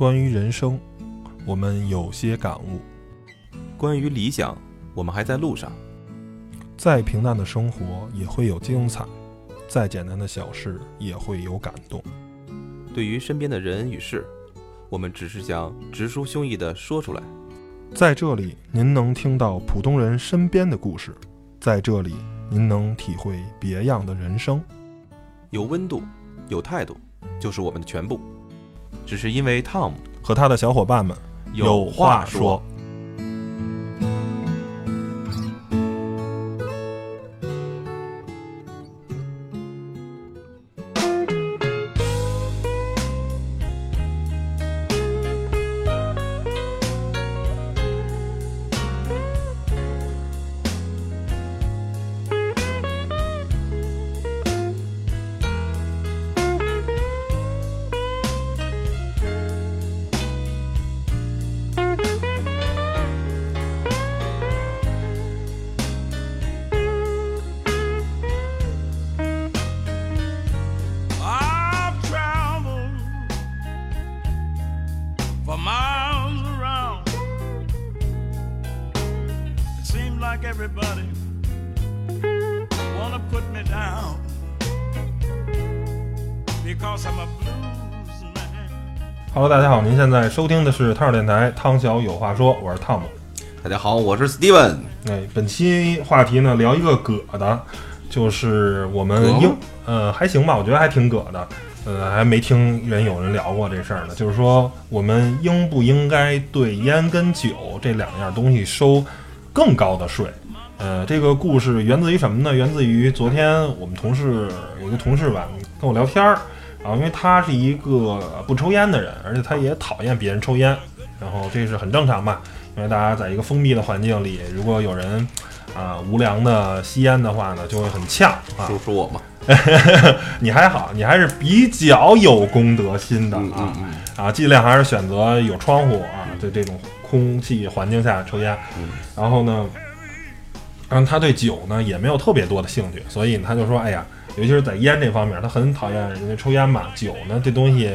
关于人生，我们有些感悟。关于理想，我们还在路上。再平淡的生活也会有精彩，再简单的小事也会有感动。对于身边的人与事，我们只是想直抒胸臆地说出来。在这里，您能听到普通人身边的故事；在这里，您能体会别样的人生。有温度，有态度，就是我们的全部。只是因为 Tom 和他的小伙伴们有话说。收听的是汤小电台，汤小有话说，我是汤姆。大家好，我是 Steven。哎，本期话题呢，聊一个葛的，就是我们葛应呃还行吧，我觉得还挺葛的。呃，还没听人有人聊过这事儿呢，就是说我们应不应该对烟跟酒这两样东西收更高的税？呃，这个故事源自于什么呢？源自于昨天我们同事有一个同事吧，跟我聊天儿，然后因为他是一个不抽烟的人，而且他也讨厌别人抽烟，然后这是很正常吧，因为大家在一个封闭的环境里，如果有人啊、无良的吸烟的话呢，就会很呛啊。就说我嘛，你还好，你还是比较有公德心的嗯啊、嗯啊，尽量还是选择有窗户啊，在这种空气环境下抽烟。嗯然后呢，但是他对酒呢也没有特别多的兴趣，所以他就说，哎呀，尤其是在烟这方面，他很讨厌人家抽烟嘛。酒呢这东西，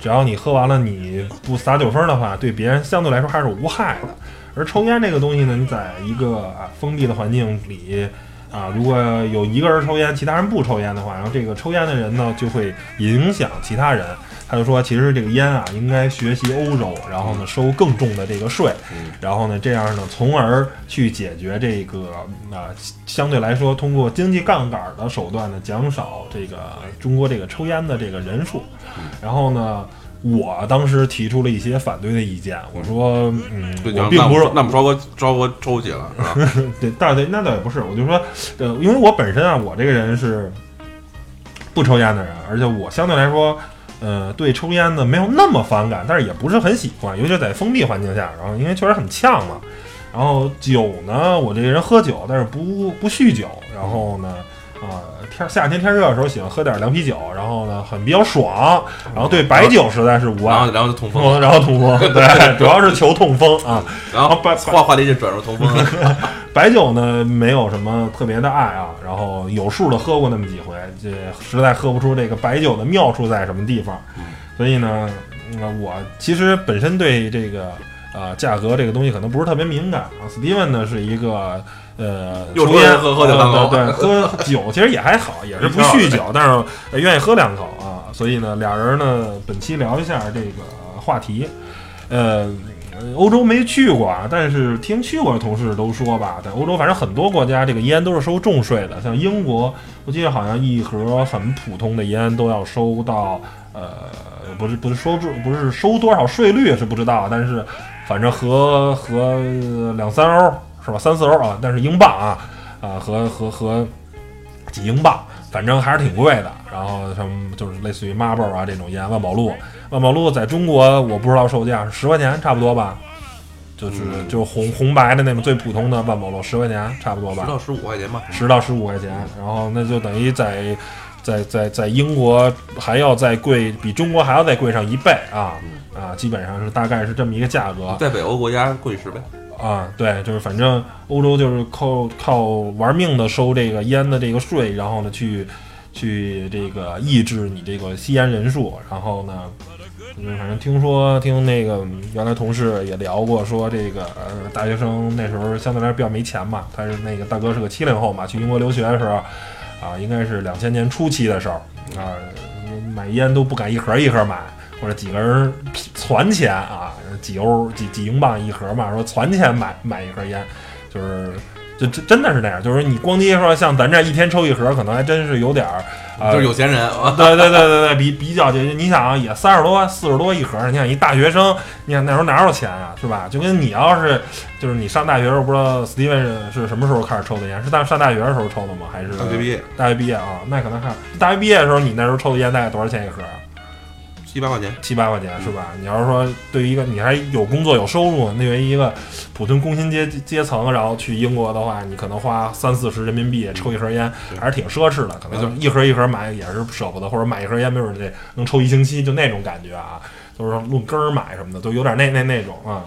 只要你喝完了你不撒酒疯的话，对别人相对来说还是无害的。而抽烟这个东西呢，你在一个啊封闭的环境里。啊，如果有一个人抽烟，其他人不抽烟的话，然后这个抽烟的人呢，就会影响其他人。他就说，其实这个烟啊，应该学习欧洲，然后呢收更重的这个税，嗯然后呢这样呢，从而去解决这个啊、相对来说通过经济杠杆的手段呢，减少这个中国这个抽烟的这个人数。然后呢，我当时提出了一些反对的意见，我说，嗯，并不是那么招哥招哥抽起了，是吧？对，但对，那倒也不是，我就说，呃，因为我本身啊，我这个人是不抽烟的人，而且我相对来说，呃，对抽烟呢没有那么反感，但是也不是很喜欢，尤其是在封闭环境下，然后因为确实很呛嘛。然后酒呢，我这个人喝酒，但是不不酗酒，然后呢，啊、天夏天天热的时候喜欢喝点凉啤酒，然后呢很比较爽，然后对白酒实在是无爱然后，然后就痛风，然后痛风，对，主要是求痛风啊。然后把话话题就转入痛风了。白酒呢，没有什么特别的爱啊，然后有数的喝过那么几回，这实在喝不出这个白酒的妙处在什么地方。所以呢，嗯，我其实本身对这个呃价格这个东西可能不是特别敏感啊。Steven 呢是一个呃又抽烟喝喝酒两口呃对对，喝酒其实也还好，也是不酗酒，但是呃愿意喝两口啊。所以呢，俩人呢本期聊一下这个话题，呃。欧洲没去过啊，但是听去过的同事都说吧，在欧洲反正很多国家这个烟都是收重税的，像英国，我记得好像一盒很普通的烟都要收到，呃，不是不是收住，不是收多少税率是不知道，但是反正合合两三欧是吧，三四欧啊，但是英镑啊啊和和和几英镑，反正还是挺贵的。然后什么就是类似于 Marlboro 啊这种烟，万宝路，万宝路在中国我不知道售价是十块钱差不多吧，就是就是红红白的那种最普通的万宝路十块钱差不多吧十，到十五块钱吧，十到十五块钱，然后那就等于在在在在英国还要再贵，比中国还要再贵上一倍啊啊，基本上是大概是这么一个价格。在北欧国家贵十倍。啊，对，就是反正欧洲就是靠靠玩命的收这个烟的这个税，然后呢去去这个抑制你这个吸烟人数，然后呢，嗯反正听说听那个原来同事也聊过，说这个呃大学生那时候相对来说比较没钱嘛，他是那个大哥是个七零后嘛，去英国留学的时候啊，应该是两千年初期的时候啊，买烟都不敢一盒一盒买，或者几个人攒钱啊，几欧几几英镑一盒嘛，说攒钱买买一盒烟，就是。就真真的是那样，就是你光街说像咱这一天抽一盒，可能还真是有点儿，啊、就是有钱人啊，对对对对对，比比较节约。你想啊，也三十多、四十多一盒，你想一大学生，你想那时候哪有钱啊，是吧？就跟你要是就是你上大学的时候，不知道 Steven 是是什么时候开始抽的烟？是大上大学的时候抽的吗？还是大学毕业大学毕业啊？那可能看大学毕业的时候，你那时候抽的烟大概多少钱一盒？七八块钱，七八块钱是吧？你要是说对于一个你还有工作有收入，那为一个普通工薪阶阶层，然后去英国的话，你可能花三四十人民币抽一盒烟，还是挺奢侈的。可能一盒一盒买也是舍不得，或者买一盒烟没准得能抽一星期，就那种感觉啊，就是说论根儿买什么的，都有点那那那种啊。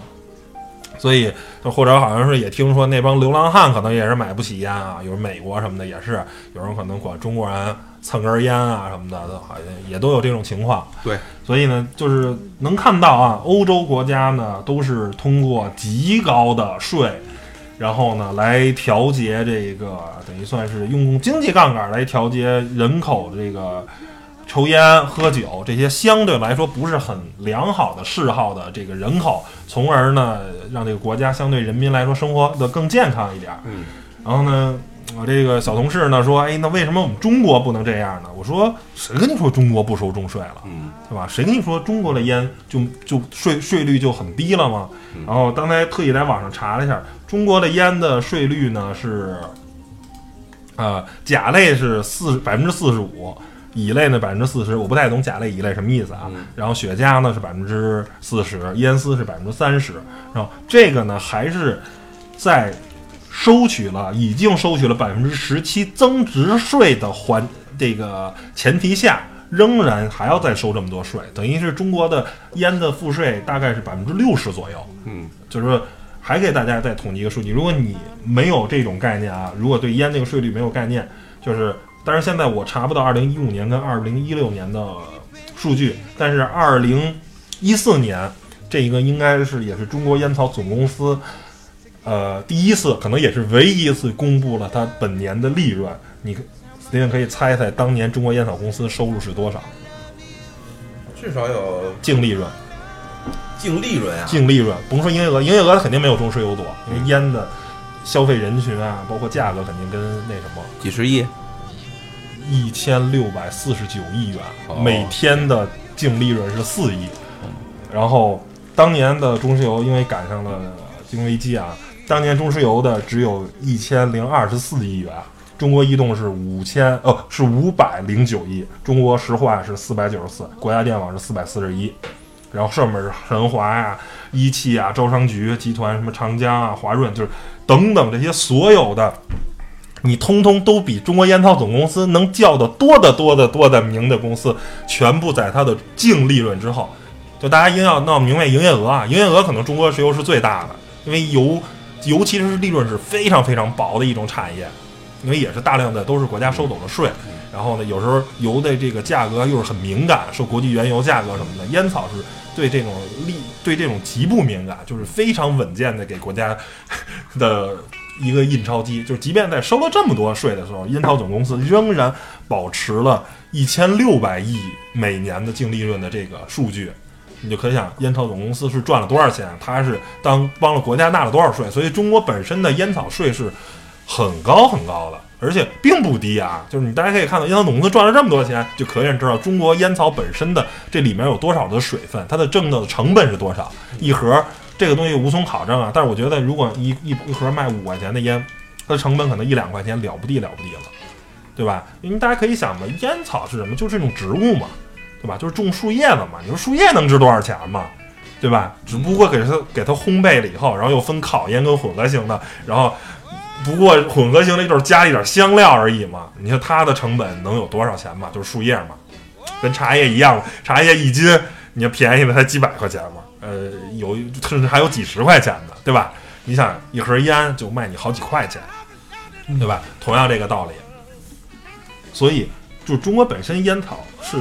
所以，就或者好像是也听说那帮流浪汉可能也是买不起烟啊，有美国什么的也是，有人可能管中国人蹭根烟啊什么的，都好像也都有这种情况。对，所以呢，就是能看到啊，欧洲国家呢都是通过极高的税，然后呢来调节这个，等于算是用经济杠杆来调节人口的这个抽烟、喝酒这些相对来说不是很良好的嗜好的这个人口，从而呢让这个国家相对人民来说生活的更健康一点。嗯，然后呢，我这个小同事呢说，哎，那为什么我们中国不能这样呢？我说，谁跟你说中国不收重税了？嗯，对吧？谁跟你说中国的烟就就税税率就很低了吗？嗯然后刚才特意在网上查了一下，中国的烟的税率呢是，呃，甲类是四百分之四十五，乙类呢百分之四十。我不太懂甲类、乙类什么意思啊。嗯然后雪茄呢是百分之四十，烟丝是百分之三十。然后这个呢还是在收取了已经收取了百分之十七增值税的环这个前提下，仍然还要再收这么多税，等于是中国的烟的赋税大概是百分之六十左右。嗯，就是说，还给大家再统计一个数据，如果你没有这种概念啊，如果对烟这个税率没有概念，就是，但是现在我查不到二零一五年跟二零一六年的数据，但是二零一四年这一个应该是也是中国烟草总公司，呃，第一次可能也是唯一一次公布了它本年的利润。你 Steven 可以猜猜当年中国烟草公司收入是多少？至少有净利润。净利润啊，净利润，甭说营业额，营业额肯定没有中石油多，因为烟的消费人群啊，包括价格肯定跟那什么几十亿，一千六百四十九亿元，哦每天的净利润是四亿。然后当年的中石油因为赶上了金融危机啊，当年中石油的只有一千零二十四亿元，中国移动是五千哦是五百零九亿，中国石化是四百九十四，国家电网是四百四十一。然后上面是神华呀、一汽啊、招商局集团、什么长江啊、华润，就是等等这些所有的，你通通都比中国烟草总公司能叫的多得多得多的名的公司，全部在它的净利润之后。就大家一定要闹明白营业额啊，营业额可能中国石油是最大的，因为油油其是利润是非常非常薄的一种产业，因为也是大量的都是国家收走的税。然后呢，有时候油的这个价格又是很敏感，受国际原油价格什么的。烟草是对这种利对这种极不敏感，就是非常稳健的给国家的一个印钞机。就是即便在收了这么多税的时候，烟草总公司仍然保持了一千六百亿每年的净利润的这个数据。你就可想，烟草总公司是赚了多少钱，它是当帮了国家纳了多少税，所以中国本身的烟草税是很高很高的，而且并不低啊。就是你大家可以看到，烟草总公司赚了这么多钱，就可以知道中国烟草本身的这里面有多少的水分，它的挣的成本是多少。一盒这个东西无从考证啊，但是我觉得如果一一一盒卖五块钱的烟，它的成本可能一两块钱了不地了不地了，对吧？因为大家可以想嘛，烟草是什么？就是一种植物嘛，对吧？就是种树叶子嘛。你说树叶能值多少钱嘛？对吧？只不过给它给它烘焙了以后，然后又分烤烟跟混合型的，然后不过混合型的就是加一点香料而已嘛。你说它的成本能有多少钱嘛？就是树叶嘛，跟茶叶一样，茶叶一斤你要便宜的才几百块钱嘛，呃，有甚至还有几十块钱的，对吧？你想一盒烟就卖你好几块钱，对吧？同样这个道理，所以就中国本身烟草是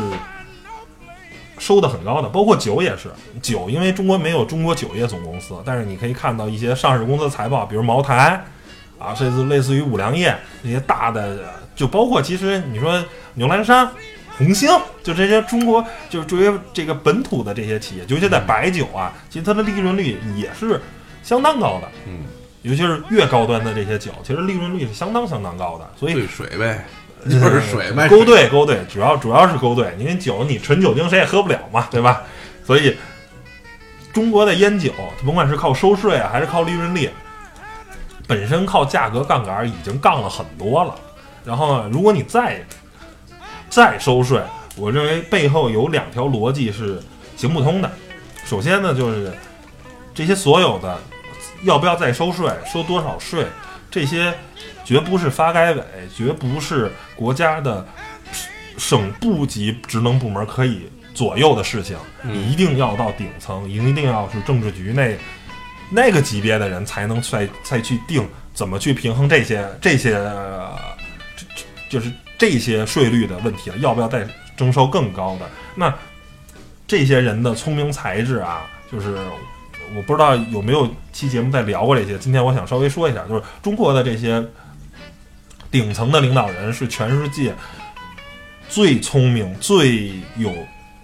收的很高的，包括酒也是酒，因为中国没有中国酒业总公司，但是你可以看到一些上市公司的财报，比如茅台啊，甚至类似于五粮液那些大的，就包括其实你说牛栏山、红星，就这些中国就是作为这个本土的这些企业，尤其在白酒啊，其实它的利润率也是相当高的，嗯，尤其是越高端的这些酒，其实利润率是相当相当高的，所以兑水呗，就是水呗，勾兑勾兑，主要主要是勾兑，因为酒你纯酒精谁也喝不了嘛，对吧？所以中国的烟酒，甭管是靠收税啊，还是靠利润率，本身靠价格杠杆已经杠了很多了。然后呢，如果你再再收税，我认为背后有两条逻辑是行不通的。首先呢，就是这些所有的要不要再收税，收多少税，这些绝不是发改委，绝不是国家的省部级职能部门可以左右的事情。你一定要到顶层，一定要是政治局内那个级别的人才能再再去定怎么去平衡这些这些，呃这这就是这些税率的问题了，要不要再征收更高的？那这些人的聪明才智啊，就是我不知道有没有期节目再聊过这些。今天我想稍微说一下，就是中国的这些顶层的领导人是全世界最聪明、最有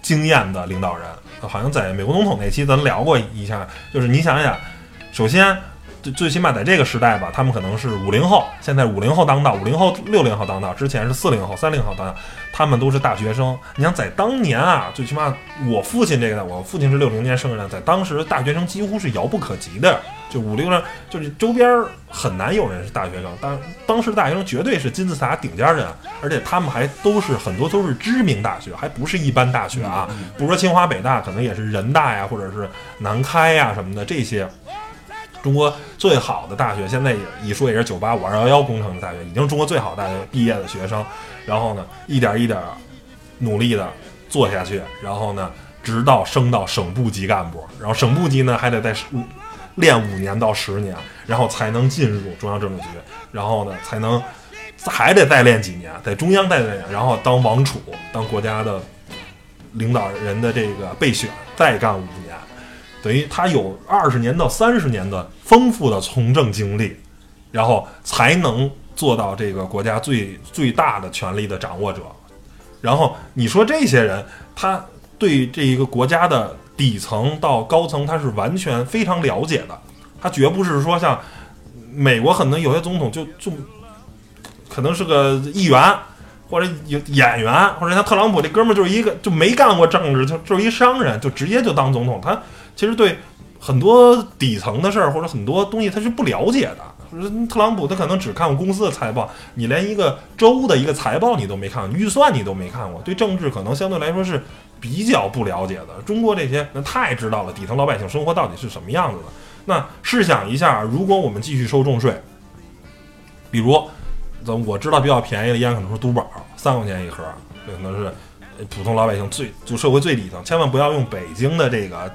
经验的领导人。好像在美国总统那期咱聊过一下，就是你想想，首先最最起码在这个时代吧，他们可能是五零后，现在五零后当道，五零后、六零后当道，之前是四零后、三零后当道，他们都是大学生。你想在当年啊，最起码我父亲这个，我父亲是六零年生人，在当时大学生几乎是遥不可及的，就五六人，就是周边儿很难有人是大学生。当当时大学生绝对是金字塔顶尖人，而且他们还都是很多都是知名大学，还不是一般大学啊，不是说清华北大，可能也是人大呀，或者是南开呀什么的这些。中国最好的大学，现在也一说也是九八五二幺幺工程的大学，已经是中国最好大学毕业的学生。然后呢，一点一点努力的做下去，然后呢，直到升到省部级干部，然后省部级呢还得再练五年到十年，然后才能进入中央政治局，然后呢才能还得再练几年，在中央再练，然后当王储，当国家的领导人的这个备选，再干五年。等于他有二十年到三十年的丰富的从政经历，然后才能做到这个国家最最大的权力的掌握者。然后你说这些人，他对这一个国家的底层到高层，他是完全非常了解的。他绝不是说像美国可能有些总统就就可能是个议员或者有演员，或者像特朗普这哥们儿就是一个就没干过政治，就就是一商人，就直接就当总统。他其实对很多底层的事儿或者很多东西他是不了解的。特朗普他可能只看过公司的财报，你连一个州的一个财报你都没看，预算你都没看过，对政治可能相对来说是比较不了解的。中国这些那太知道了底层老百姓生活到底是什么样子的。那试想一下，如果我们继续收重税，比如咱我知道比较便宜的烟可能是都宝，三块钱一盒，这可能是普通老百姓最就社会最底层，千万不要用北京的这个。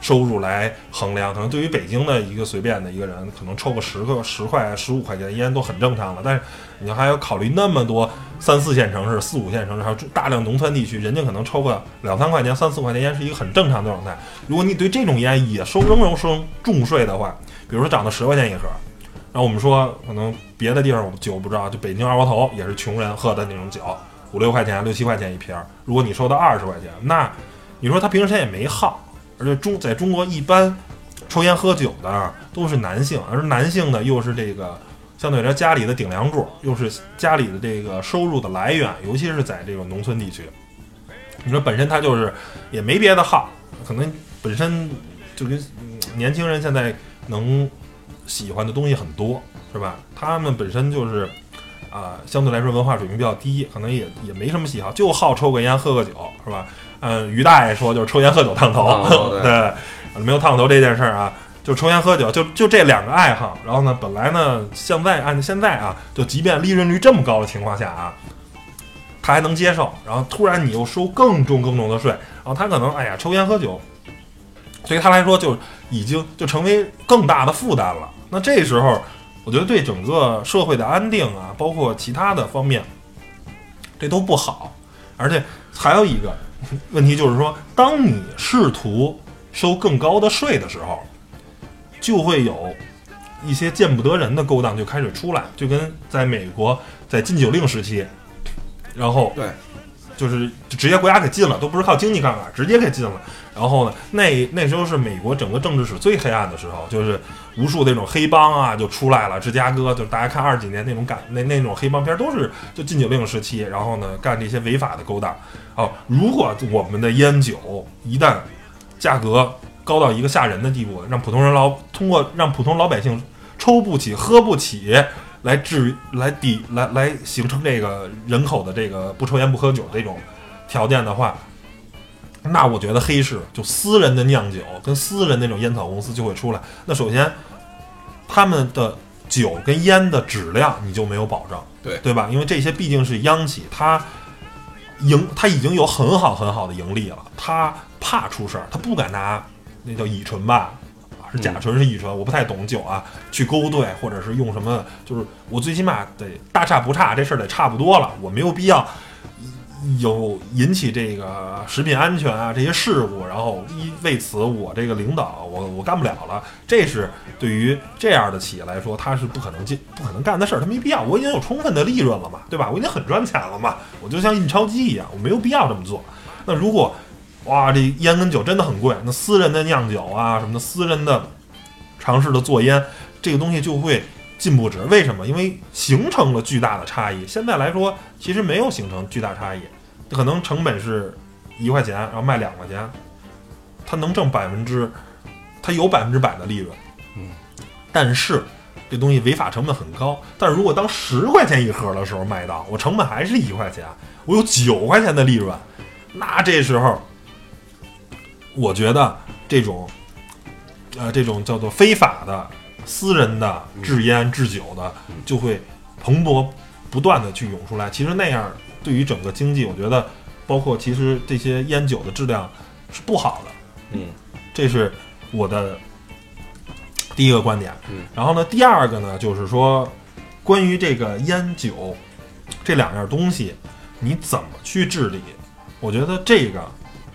收入来衡量，可能对于北京的一个随便的一个人，可能抽个十个十块、十五块钱烟都很正常了。但是你还要考虑那么多三四线城市、四五线城市，还有大量农村地区，人家可能抽个两三块钱、三四块钱烟是一个很正常的状态。如果你对这种烟也收仍然收重税的话，比如说涨到十块钱一盒，然后我们说可能别的地方酒不知道，就北京二锅头也是穷人喝的那种酒，五六块钱、六七块钱一瓶。如果你收到二十块钱，那你说他平时他也没耗。而且中在中国一般抽烟喝酒的都是男性，而男性呢又是这个相对来说家里的顶梁柱，又是家里的这个收入的来源，尤其是在这个农村地区。你说本身他就是也没别的好，可能本身就跟年轻人现在能喜欢的东西很多，是吧？他们本身就是啊，相对来说文化水平比较低，可能也也没什么喜好，就好抽个烟喝个酒，是吧？嗯，于大爷说就是抽烟喝酒烫头，对，没有烫头这件事儿啊，就抽烟喝酒，就就这两个爱好。然后呢，本来呢，现在按现在啊，就即便利润率这么高的情况下啊，他还能接受。然后突然你又收更重更重的税，然后他可能哎呀，抽烟喝酒，对于他来说就已经就成为更大的负担了。那这时候，我觉得对整个社会的安定啊，包括其他的方面，这都不好。而且还有一个。问题就是说，当你试图收更高的税的时候，就会有一些见不得人的勾当就开始出来，就跟在美国在禁酒令时期，然后对，就是就直接国家给禁了，都不是靠经济杠杆，直接给禁了。然后呢，那那时候是美国整个政治史最黑暗的时候，就是无数那种黑帮啊就出来了。芝加哥就大家看二十几年那种感那那种黑帮片都是就禁酒令时期，然后呢干这些违法的勾当。哦，如果我们的烟酒一旦价格高到一个吓人的地步，让普通人老通过让普通老百姓抽不起、喝不起来治来抵来来形成这个人口的这个不抽烟不喝酒这种条件的话，那我觉得黑市就私人的酿酒跟私人那种烟草公司就会出来。那首先，他们的酒跟烟的质量你就没有保障，对对吧？因为这些毕竟是央企，它盈它已经有很好很好的盈利了，它怕出事儿，它不敢拿那叫乙醇吧。是甲醇是乙醇，我不太懂酒啊，去勾兑或者是用什么，就是我最起码得大差不差，这事儿得差不多了，我没有必要有引起这个食品安全啊这些事故，然后一为此我这个领导我我干不了了，这是对于这样的企业来说，他是不可能进不可能干的事儿，他没必要，我已经有充分的利润了嘛，对吧？我已经很赚钱了嘛，我就像印钞机一样，我没有必要这么做。那如果哇，这烟跟酒真的很贵，那私人的酿酒啊什么的，私人的尝试的做烟，这个东西就会进不止。为什么？因为形成了巨大的差异。现在来说，其实没有形成巨大差异，可能成本是一块钱，然后卖两块钱，它能挣百分之，它有百分之百的利润。嗯，但是这东西违法成本很高。但如果当十块钱一盒的时候卖到，我成本还是一块钱，我有九块钱的利润，那这时候。我觉得这种，呃，这种叫做非法的、私人的制烟制酒的，就会蓬勃不断的去涌出来。其实那样对于整个经济，我觉得，包括其实这些烟酒的质量是不好的。嗯，这是我的第一个观点。嗯，然后呢，第二个呢，就是说关于这个烟酒这两样东西，你怎么去治理？我觉得这个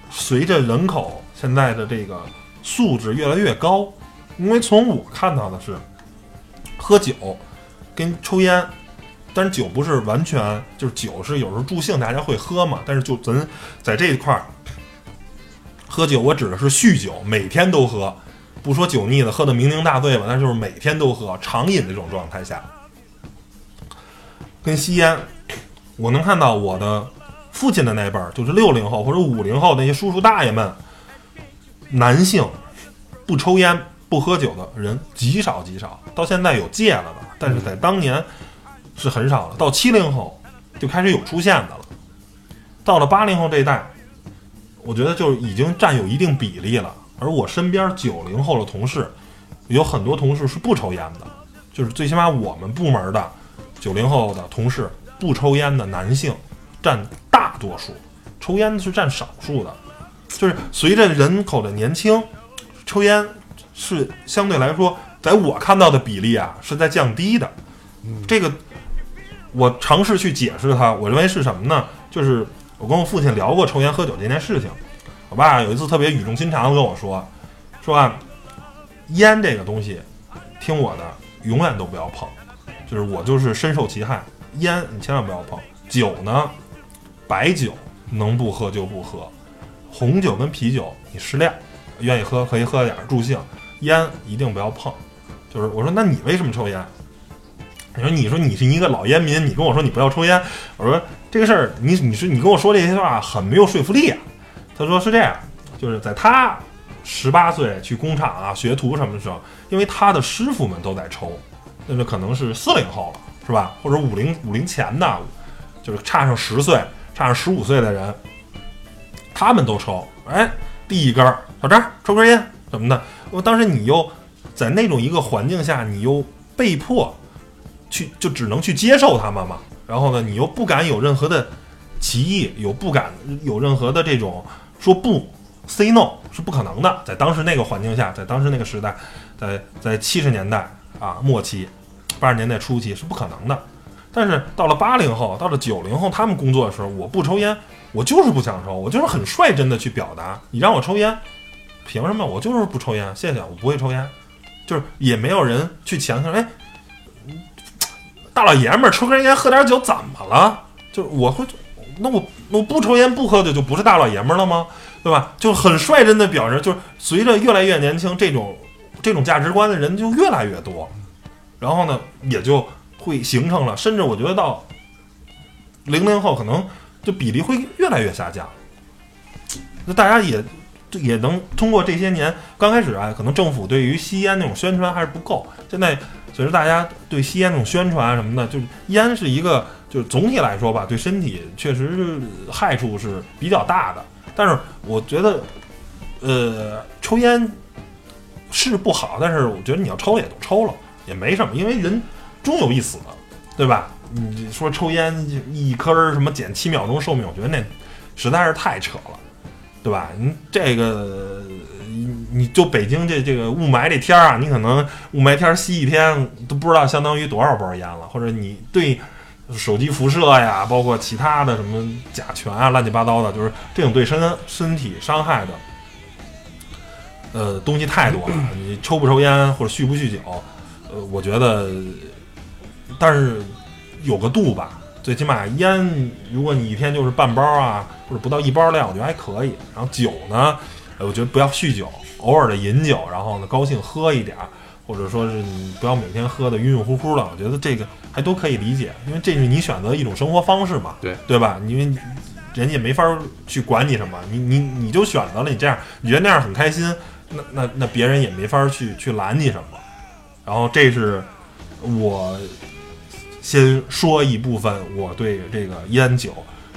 随着人口。现在的这个素质越来越高，因为从我看到的是，喝酒跟抽烟，但是酒不是完全就是酒是有时候助兴，大家会喝嘛。但是就咱在这一块儿喝酒，我指的是酗酒，每天都喝，不说酒腻子喝的酩酊大醉吧，但就是每天都喝，常饮这种状态下，跟吸烟，我能看到我的父亲的那辈儿，就是六零后或者五零后那些叔叔大爷们。男性不抽烟不喝酒的人极少极少，到现在有戒了的，但是在当年是很少的。到七零后就开始有出现的了，到了八零后这一代，我觉得就已经占有一定比例了。而我身边九零后的同事，有很多同事是不抽烟的，就是最起码我们部门的九零后的同事不抽烟的男性占大多数，抽烟的是占少数的。就是随着人口的年轻，抽烟是相对来说，在我看到的比例啊是在降低的。这个我尝试去解释它，我认为是什么呢？就是我跟我父亲聊过抽烟喝酒这件事情。我爸有一次特别语重心长的跟我说：“说啊，烟这个东西，听我的，永远都不要碰。就是我就是深受其害，烟你千万不要碰。酒呢，白酒能不喝就不喝。”红酒跟啤酒，你适量，愿意喝可以喝点助兴，烟一定不要碰。就是我说，那你为什么抽烟？你说，你说你是一个老烟民，你跟我说你不要抽烟，我说这个事儿，你你是你跟我说这些话很没有说服力啊。他说是这样，就是在他十八岁去工厂啊学徒什么的时候，因为他的师傅们都在抽，那就可能是四零后了，是吧？或者五零五零前的，就是差上十岁、差上十五岁的人。他们都抽，哎，第一根儿，小张抽根烟什么的。我当时你又在那种一个环境下，你又被迫去，就只能去接受他们嘛。然后呢，你又不敢有任何的歧义，有不敢有任何的这种说不 say no 是不可能的。在当时那个环境下，在当时那个时代，在在七十年代啊末期，八十年代初期是不可能的。但是到了八零后，到了九零后，他们工作的时候，我不抽烟。我就是不想抽，我就是很率真的去表达。你让我抽烟，凭什么？我就是不抽烟，谢谢，我不会抽烟。就是也没有人去强行，哎，大老爷们儿抽根烟喝点酒怎么了？就是我会，那我那我不抽烟不喝酒就不是大老爷们儿了吗？对吧？就很率真的表示，就是随着越来越年轻，这种这种价值观的人就越来越多，然后呢，也就会形成了，甚至我觉得到零零后可能就比例会越来越下降。那大家也也能通过这些年，刚开始啊，可能政府对于吸烟那种宣传还是不够。现在随着大家对吸烟那种宣传什么的，就是烟是一个，就是总体来说吧，对身体确实是害处是比较大的。但是我觉得，呃，抽烟是不好，但是我觉得你要抽也就抽了，也没什么，因为人终有一死，对吧？你说抽烟一颗什么减七秒钟寿命，我觉得那实在是太扯了，对吧？你这个你就北京这这个雾霾这天儿啊，你可能雾霾天吸一天都不知道相当于多少包烟了，或者你对手机辐射呀，包括其他的什么甲醛啊，乱七八糟的，就是这种对身身体伤害的，呃，东西太多了。你抽不抽烟或者酗不酗酒，呃，我觉得，但是有个度吧。最起码烟，如果你一天就是半包啊，或者不到一包量，我觉得还可以。然后酒呢，呃我觉得不要酗酒，偶尔的饮酒，然后呢高兴喝一点儿，或者说是你不要每天喝的晕晕乎乎的，我觉得这个还都可以理解，因为这是你选择的一种生活方式嘛，对对吧？因为人家也没法儿去管你什么，你你你就选择了你这样，你觉得那样很开心，那那那别人也没法儿去去拦你什么。然后这是我先说一部分我对这个烟酒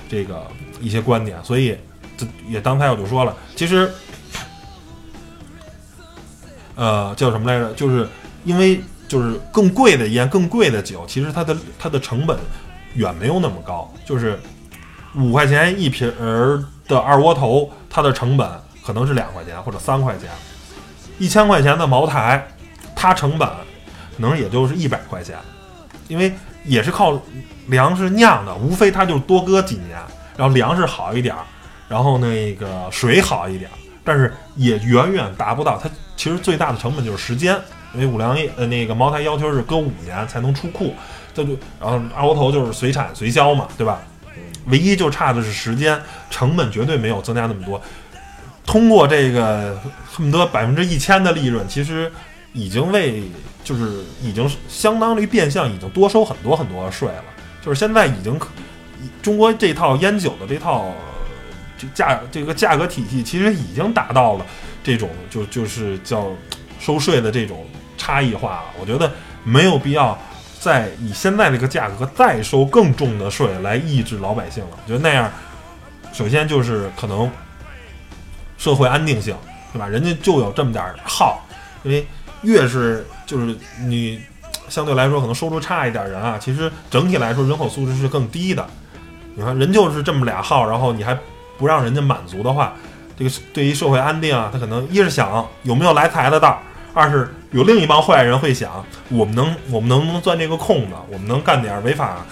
这个一些观点，所以这也刚才我就说了，其实呃叫什么来着？就是因为就是更贵的烟、更贵的酒，其实它的它的成本远没有那么高，就是五块钱一瓶儿的二锅头，它的成本可能是两块钱或者三块钱，一千块钱的茅台，它成本可能也就是一百块钱，因为也是靠粮食酿的，无非它就多搁几年，然后粮食好一点儿，然后那个水好一点儿，但是也远远达不到它其实最大的成本就是时间，因为五粮液呃那个茅台要求是搁五年才能出库，这就然后二锅头就是随产随销嘛，对吧？唯一就差的是时间，成本绝对没有增加那么多。通过这个恨不得百分之一千的利润，其实已经为就是已经相当于变相已经多收很多很多税了。就是现在已经中国这套烟酒的这套这价这个价格体系，其实已经达到了这种就就是叫收税的这种差异化了。我觉得没有必要再以现在这个价格再收更重的税来抑制老百姓了。我觉得那样，首先就是可能社会安定性，对吧？人家就有这么点儿号，因为越是就是你相对来说可能收入差一点人啊，其实整体来说人口素质是更低的。你看人就是这么俩号，然后你还不让人家满足的话，这个对于社会安定啊，他可能一是想有没有来财的道儿，二是有另一帮坏人会想，我们能我们能不能钻这个空子，我们能干点违法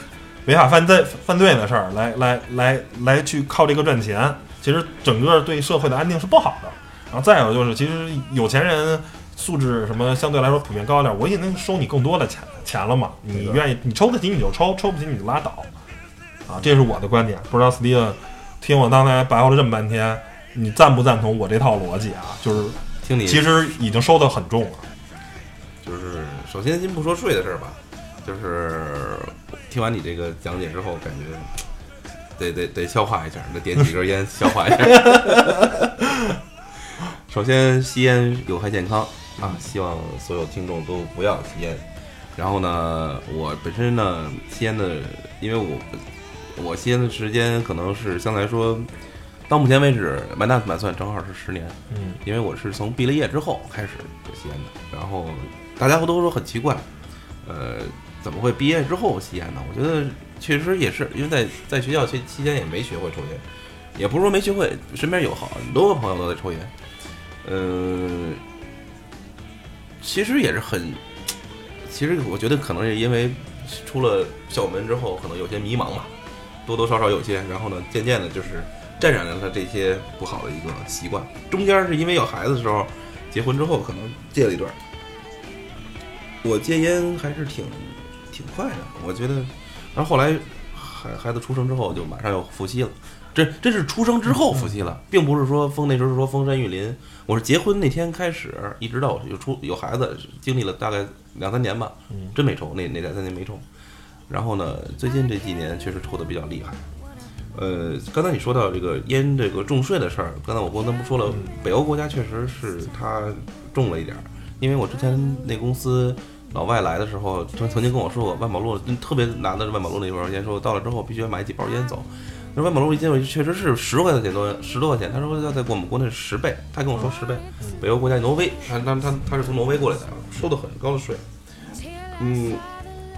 违法犯罪犯罪的事儿，来来来来去靠这个赚钱。其实整个对社会的安定是不好的。然后再有就是，其实有钱人素质什么相对来说普遍高一点，我也能收你更多的钱钱了嘛。你愿意，你抽得起你就抽，抽不起你就拉倒。啊，这是我的观点。不知道 Steve 听我刚才白话了这么半天，你赞不赞同我这套逻辑啊？就是听你其实已经收得很重了。就是首先先不说税的事儿吧，就是听完你这个讲解之后，感觉得得得消化一下，得点几根烟消化一下。首先，吸烟有害健康啊，希望所有听众都不要吸烟。然后呢，我本身呢吸烟的，因为我我吸烟的时间可能是相对来说，到目前为止满打满算正好是十年。嗯，因为我是从毕了业之后开始就吸烟的，然后大家都说很奇怪，呃，怎么会毕业之后吸烟呢？我觉得确实也是，因为在在学校期期间也没学会抽烟，也不是说没学会，身边有好多个朋友都在抽烟，呃，其实也是很，其实我觉得可能是因为出了校门之后，可能有些迷茫吧，多多少少有些，然后呢，渐渐的就是沾染了他这些不好的一个习惯。中间是因为有孩子的时候，结婚之后可能戒了一段。我戒烟还是挺挺快的，我觉得，然后后来孩孩子出生之后就马上又复吸了。这这是出生之后复吸了，并不是说封那时候说封山育林，我是结婚那天开始，一直到有出有孩子，经历了大概两三年吧，真没抽，那那两三年没抽。然后呢，最近这几年确实抽的比较厉害。呃，刚才你说到这个烟这个重税的事儿，刚才我跟他们说了，北欧国家确实是它重了一点儿，因为我之前那公司老外来的时候，曾曾经跟我说过，万宝路特别难的是万宝路那包烟，说到了之后必须要买几包烟走。那万宝路一进去确实是十块钱多，十多块钱。他说要在我们国内十倍，他跟我说十倍。北欧国家挪威，他他他他是从挪威过来的，收的很高的税。嗯，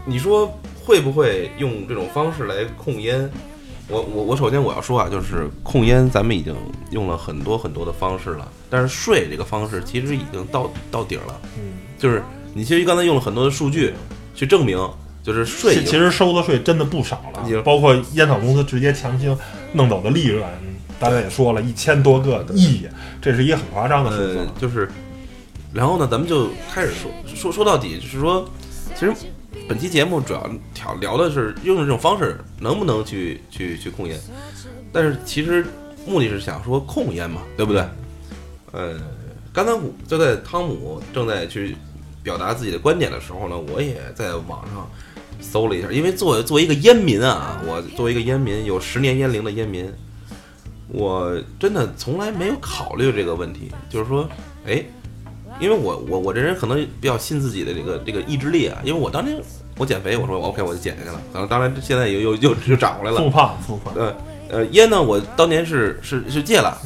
你说会不会用这种方式来控烟？我我我首先我要说啊，就是控烟，咱们已经用了很多很多的方式了，但是税这个方式其实已经到到顶了。嗯，就是你其实刚才用了很多的数据去证明，就是税其其实收的税真的不少了，包括烟草公司直接强行弄走的利润，大家也说了一千多个亿，这是一个很夸张的数字呃。，就是，然后呢，咱们就开始说说说到底，就是说，其实本期节目主要挑聊的是用这种方式能不能去去去控烟，但是其实目的是想说控烟嘛，对不对？呃，刚才我就在汤姆正在去表达自己的观点的时候呢，我也在网上搜了一下，因为作为作为一个烟民啊，我作为一个烟民，有十年烟龄的烟民，我真的从来没有考虑这个问题，就是说，哎，因为我我我这人可能比较信自己的这个这个意志力啊，因为我当年我减肥，我说 OK 我就减下去了，可能当然现在又又又又长回来了复，胖复胖，呃呃，烟呢，我当年是是是戒了，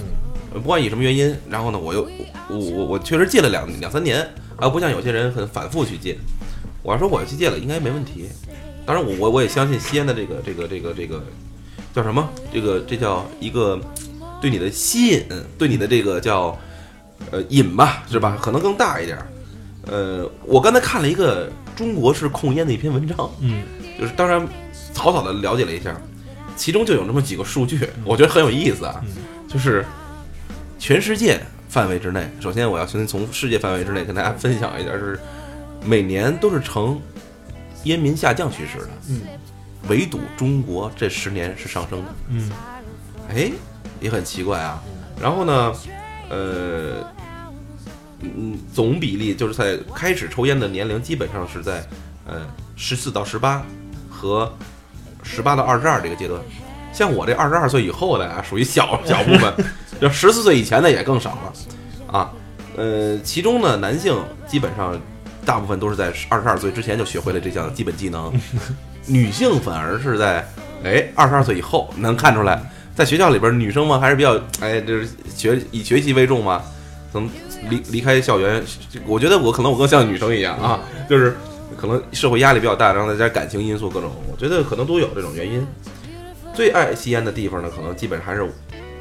不管以什么原因，然后呢，我又我我我确实戒了两两三年，而不像有些人很反复去戒。我要说我要去戒了，应该没问题。当然我，我我也相信吸烟的这个这个这个这个叫什么？这个这叫一个对你的吸引，对你的这个叫呃瘾吧，是吧？可能更大一点儿。呃，我刚才看了一个中国式控烟的一篇文章，嗯，就是当然草草的了解了一下，其中就有那么几个数据，我觉得很有意思啊，就是全世界范围之内，首先我要先从世界范围之内跟大家分享一下，是每年都是呈烟民下降趋势的，嗯，唯独中国这十年是上升的，嗯，哎，也很奇怪啊。然后呢，呃，嗯，总比例就是在开始抽烟的年龄基本上是在呃十四到十八和十八到二十二这个阶段。像我这二十二岁以后的啊，属于小小部分，就十四岁以前的也更少了啊。呃，其中呢，男性基本上大部分都是在二十二岁之前就学会了这项基本技能，女性反而是在哎二十二岁以后能看出来，在学校里边女生嘛还是比较哎就是学以学习为重嘛，从离离开校园，我觉得我可能我更像女生一样啊，就是可能社会压力比较大，然后再加上感情因素各种，我觉得可能都有这种原因。最爱吸烟的地方呢，可能基本还是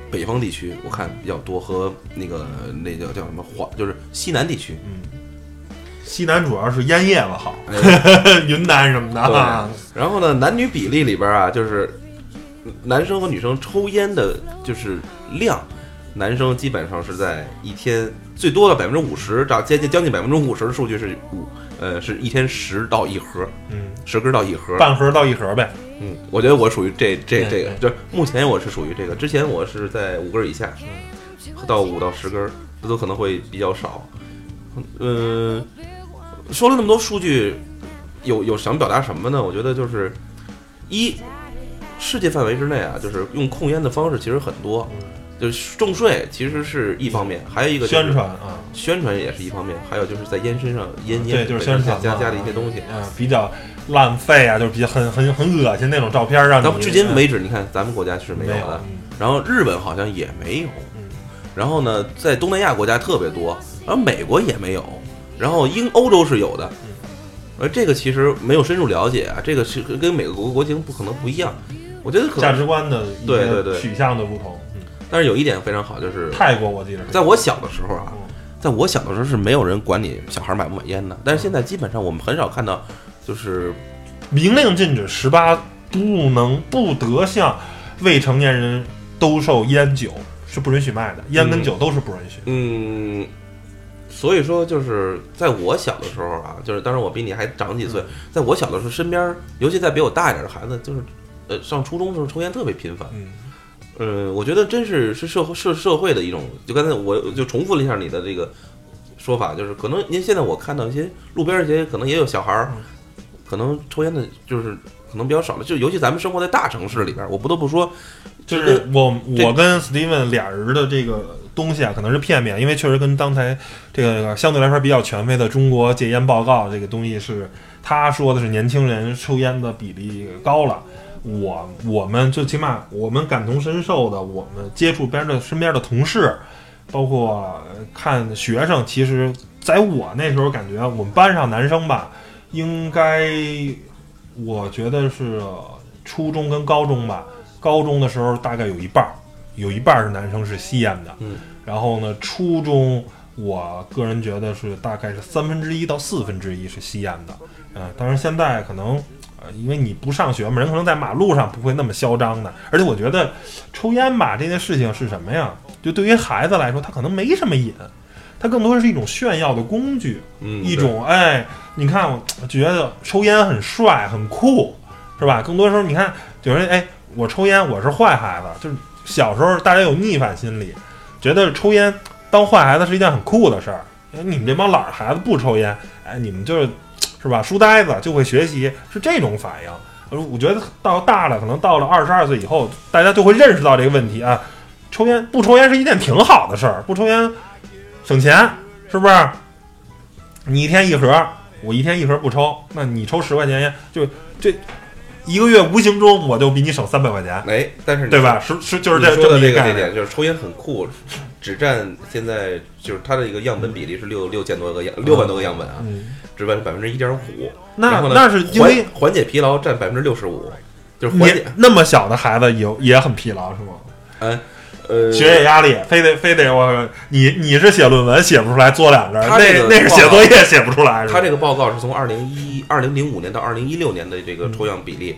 北方地区，我看比较多和那个那叫叫什么华，就是西南地区。西南主要是烟叶子好，哎。云南什么的。啊，然后呢，男女比例里边啊，就是男生和女生抽烟的，就是量，男生基本上是在一天最多的百分之五十到接近将近百分之五十的数据是五，呃，是一天十到一盒，嗯，十根到一盒。半盒到一盒呗，嗯，我觉得我属于这这这个，就是目前我是属于这个，之前我是在五根以下，到五到十根儿，这都可能会比较少。嗯，说了那么多数据，有有想表达什么呢？我觉得就是一，世界范围之内啊，就是用控烟的方式其实很多，就是重税其实是一方面，还有一个就是宣传啊，宣传也是一方面，还有就是在烟身上烟对，烟就是宣传加加的一些东西。啊，比较浪费啊，就是比较很很很恶心那种照片，让你到至今为止，你看咱们国家是没没有的，嗯。然后日本好像也没有，然后呢，在东南亚国家特别多，然后美国也没有，然后英欧洲是有的，而这个其实没有深入了解啊，这个是跟每个国国情不可能不一样，我觉得价值观的对对对。取向的不同。嗯。但是有一点非常好，就是泰国我记得在我小的时候啊嗯，在我小的时候是没有人管你小孩买不买烟的，但是现在基本上我们很少看到，就是明令禁止十八不能不得向未成年人兜售烟酒是不允许卖的，烟跟酒都是不允许。嗯，所以说就是在我小的时候啊，就是当然我比你还长几岁，在我小的时候，身边尤其在比我大一点的孩子，就是呃上初中的时候抽烟特别频繁。嗯。呃，我觉得真是是社会社社会的一种，就刚才我就重复了一下你的这个说法，就是可能您现在我看到一些路边儿一些可能也有小孩儿，可能抽烟的，就是可能比较少了，就尤其咱们生活在大城市里边儿，我不得不说，就是我我跟 Steven 俩人的这个东西啊，可能是片面，因为确实跟刚才这个相对来说比较权威的中国戒烟报告这个东西是，他说的是年轻人抽烟的比例高了。我我们最起码我们感同身受的，我们接触边的身边的同事，包括看学生，其实在我那时候感觉我们班上男生吧，应该我觉得是初中跟高中吧，高中的时候大概有一半儿，有一半儿是男生是吸烟的，嗯，然后呢，初中我个人觉得是大概是三分之一到四分之一是吸烟的，嗯、当然现在可能。呃，因为你不上学嘛，人可能在马路上不会那么嚣张的。而且我觉得，抽烟吧这件事情是什么呀？就对于孩子来说，他可能没什么瘾，它更多的是一种炫耀的工具。嗯，一种哎，你看我觉得抽烟很帅很酷，是吧？更多时候你看有人哎，我抽烟我是坏孩子，就是小时候大家有逆反心理，觉得抽烟当坏孩子是一件很酷的事儿。你们这帮懒孩子不抽烟，哎，你们就是是吧？书呆子就会学习，是这种反应。我觉得到大了，可能到了二十二岁以后，大家就会认识到这个问题啊。抽烟不抽烟是一件挺好的事儿，不抽烟省钱，是不是？你一天一盒，我一天一盒不抽，那你抽十块钱烟，就这一个月无形中我就比你省三百块钱，哎，但是对吧？是是就是这说的这个概念。点就是抽烟很酷，只占现在就是它的一个样本比例是六六千多个样六万多个样本啊，嗯，只占百分之一点五。那那是因为缓缓解疲劳占百分之六十五，就是缓解那么小的孩子有也很疲劳是吗？嗯呃学业压力，非得非得我你你是写论文写不出来，做两个那那是写作业写不出来，他这个报告是从二零一二零零五年到二零一六年的这个抽样比例，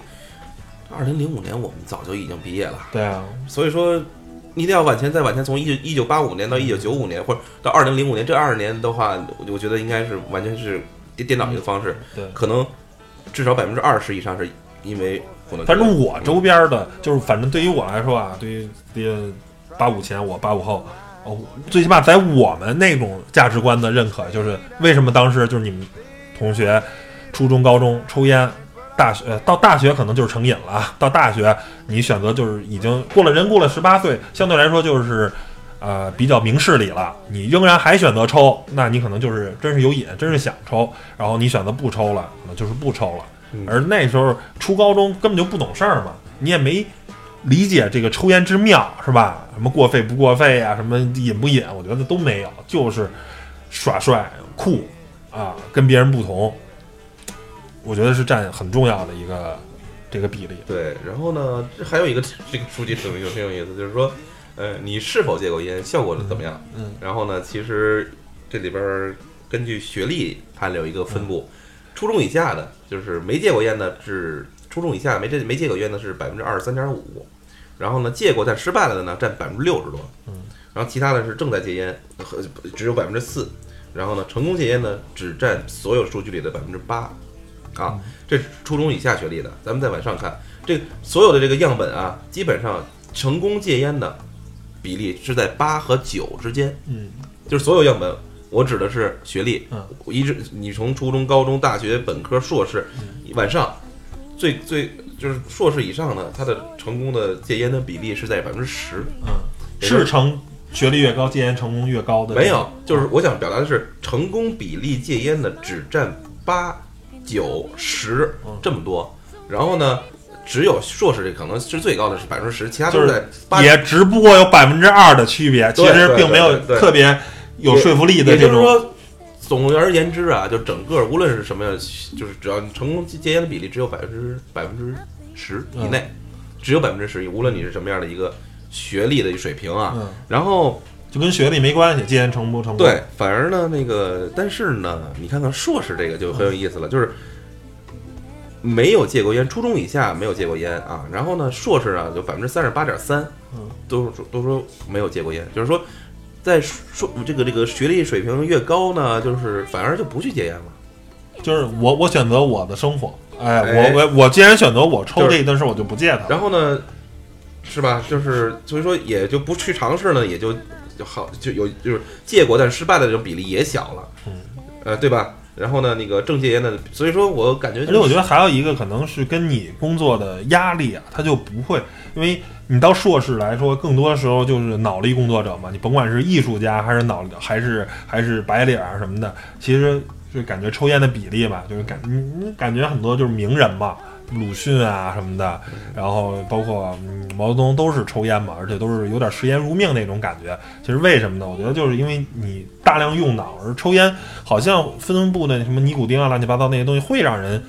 二零零五年我们早就已经毕业了，对啊，所以说你一定要往前再往前，从一九一九八五年到一九九五年，或者到二零零五年这二十年的话，我我觉得应该是完全是颠颠倒一个方式，对。可能至少百分之二十以上是因为不能。反正我周边的，就是反正对于我来说啊，对于对八五前我八五后，哦，最起码在我们那种价值观的认可，就是为什么当时就是你们同学初中、高中抽烟，大学呃到大学可能就是成瘾了啊，到大学你选择就是已经过了人过了十八岁，相对来说就是。呃，比较明事理了，你仍然还选择抽，那你可能就是真是有瘾，真是想抽，然后你选择不抽了，可能就是不抽了。嗯而那时候初高中根本就不懂事儿嘛，你也没理解这个抽烟之妙，是吧？什么过肺不过肺啊，什么瘾不瘾，我觉得都没有，就是耍帅酷啊，跟别人不同，我觉得是占很重要的一个这个比例。对，然后呢，这还有一个这个数据挺有挺有意思，就是说，呃，你是否戒过烟，效果是怎么样？嗯，然后呢，其实这里边儿根据学历它有一个分布，初中以下的，就是没戒过烟的是初中以下没这没戒过烟的是百分之二十三点五，然后呢，戒过但失败了的呢占百分之六十多，嗯，然后其他的是正在戒烟和只有百分之四，然后呢，成功戒烟呢只占所有数据里的百分之八，啊，这是初中以下学历的，咱们再往上看，这所有的这个样本啊，基本上成功戒烟的比例是在八和九之间，嗯，就是所有样本，我指的是学历，嗯，我一直你从初中、高中、大学、本科、硕士往上，最最就是硕士以上的，他的成功的戒烟的比例是在百分之十，嗯，是成学历越高，戒烟成功越高的。没有，就是我想表达的是，成功比例戒烟的只占八、九、十嗯这么多，然后呢，只有硕士这可能是最高的是百分之十，其他都在八。也只不过有百分之二的区别，其实并没有特别有说服力的这种。就是说，总而言之啊，就整个无论是什么样，就是只要你成功戒烟的比例只有百分之百分之十以内，只有百分之十，无论你是什么样的一个学历的水平啊，嗯，然后就跟学历没关系，戒烟成不成功？对，反而呢，那个，但是呢，你看看硕士这个就很有意思了，就是没有戒过烟，初中以下没有戒过烟啊。然后呢，硕士啊，就百分之三十八点三都说都说没有戒过烟，就是说，在说这个这个学历水平越高呢，就是反而就不去戒烟了。就是我我选择我的生活，哎，哎我我我既然选择我抽这一顿事儿，我就不戒它。然后呢，是吧？就是所以说也就不去尝试呢，也就就好就有就是戒过但是失败的这种比例也小了，嗯，呃，对吧？然后呢，那个正戒烟的，所以说我感觉、就是，而且我觉得还有一个可能是跟你工作的压力啊，他就不会，因为你到硕士来说，更多的时候就是脑力工作者嘛，你甭管是艺术家还是脑还是还是白领啊什么的，其实是感觉抽烟的比例吧，就是感你你感觉很多就是名人嘛。鲁迅啊什么的，然后包括嗯毛泽东都是抽烟嘛，而且都是有点食烟如命那种感觉。其实为什么呢？我觉得就是因为你大量用脑，而抽烟好像分布的什么尼古丁啊、乱七八糟那些东西会让人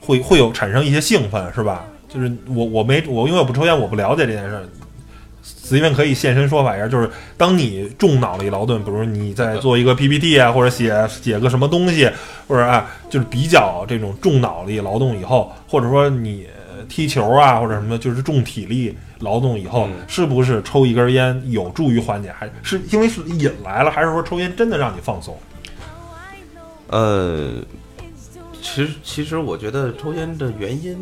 会会有产生一些兴奋，是吧？就是我我没我因为我不抽烟，我不了解这件事儿。随便可以现身说法一下，就是当你重脑力劳动，比如你在做一个 PPT 啊，或者写写个什么东西，或者啊，就是比较这种重脑力劳动以后，或者说你呃踢球啊，或者什么，就是重体力劳动以后，嗯是不是抽一根烟有助于缓解？还是因为是瘾来了，还是说抽烟真的让你放松？呃，其实其实我觉得抽烟的原因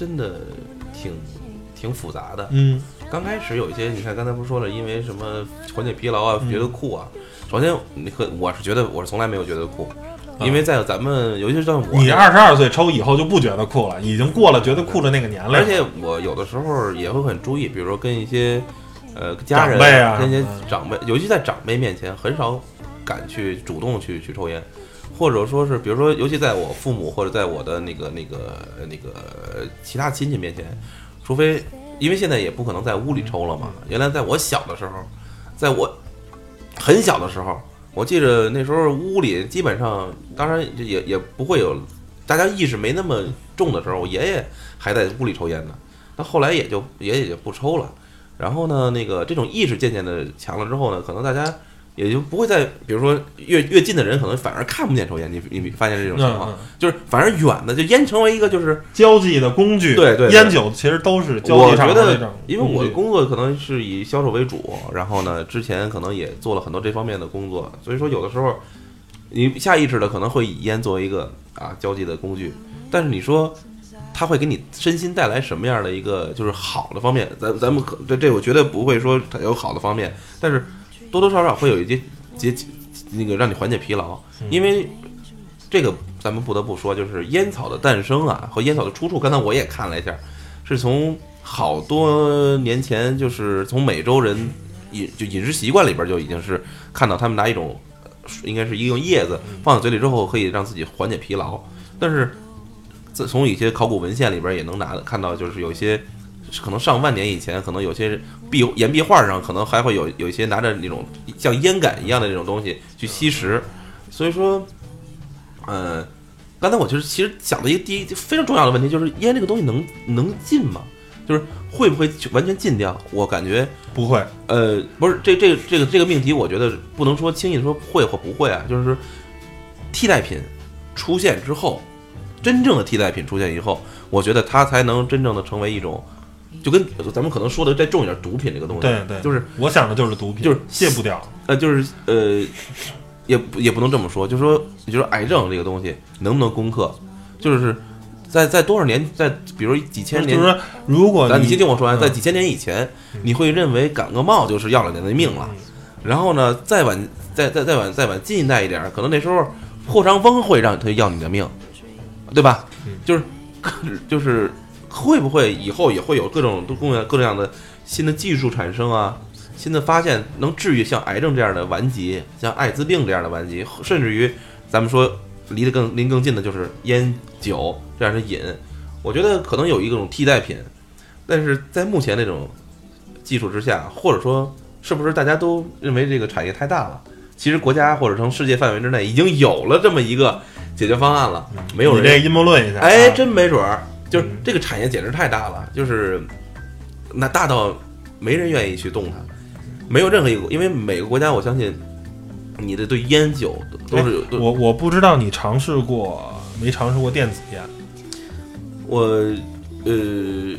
真的挺挺复杂的。嗯刚开始有一些，你看刚才不是说了，因为什么缓解疲劳啊，觉得酷啊。首先，你和我是觉得我是从来没有觉得酷，因为在咱们，尤其是像我，你二十二岁抽以后就不觉得酷了，已经过了觉得酷的那个年龄了。而且我有的时候也会很注意，比如说跟一些呃家人跟一些嗯长辈，尤其在长辈面前，很少敢去主动去去抽烟，或者说是比如说，尤其在我父母或者在我的那个那个那个其他亲戚面前，除非因为现在也不可能在屋里抽了嘛。原来在我小的时候，在我很小的时候，我记着那时候屋里基本上，当然也也不会有大家意识没那么重的时候，我爷爷还在屋里抽烟呢。那后来也就爷爷也不抽了。然后呢，那个这种意识渐渐的强了之后呢，可能大家也就不会再，比如说越越近的人，可能反而看不见抽烟。你你发现这种情况，嗯嗯就是反而远的就烟成为一个就是交际的工具，对对对烟酒其实都是交际我觉得场的，因为我的工作可能是以销售为主，然后呢，之前可能也做了很多这方面的工作，所以说有的时候你下意识的可能会以烟作为一个啊交际的工具，但是你说它会给你身心带来什么样的一个就是好的方面？咱咱们可这这我绝对不会说它有好的方面，但是多多少少会有一些节那个让你缓解疲劳，因为这个咱们不得不说，就是烟草的诞生啊和烟草的出处，刚才我也看了一下，是从好多年前，就是从美洲人饮就饮食习惯里边就已经是看到他们拿一种呃应该是一种叶子放在嘴里之后可以让自己缓解疲劳，但是自从一些考古文献里边也能拿看到，就是有一些可能上万年以前，可能有些壁岩壁画上可能还会有有一些拿着那种像烟杆一样的那种东西去吸食，所以说，呃，刚才我就是其实讲的一个第一非常重要的问题就是烟这个东西能能禁吗？就是会不会完全禁掉？我感觉不会，呃，不是这这这个这个命题，我觉得不能说轻易的说会或不会啊，就是替代品出现之后，真正的替代品出现以后，我觉得它才能真正的成为一种，就跟咱们可能说的再重一点，毒品这个东西，对对，就是我想的就是毒品，就是戒不掉。呃，就是呃，也也不能这么说，就是说，你就是癌症这个东西能不能攻克，就是在在多少年，在比如几千年就是，说，如果咱你先听我说完，嗯在几千年以前，你会认为感个冒就是要了你的命了。然后呢，再晚再再再晚再晚近代一点儿，可能那时候破伤风会让他要你的命，对吧？就是 就是会不会以后也会有各种各种各样的新的技术产生啊？新的发现能治愈像癌症这样的顽疾，像艾滋病这样的顽疾，甚至于咱们说离得更离更近的就是烟酒这样的瘾，我觉得可能有一种替代品，但是在目前那种技术之下，或者说是不是大家都认为这个产业太大了？其实国家或者从世界范围之内已经有了这么一个解决方案了，没有人你这阴谋论一下，哎，啊真没准儿，就是嗯这个产业简直太大了，就是那大到没人愿意去动它，没有任何一个，因为每个国家我相信你的对烟酒都是有，我我不知道你尝试过没尝试过电子烟，我呃，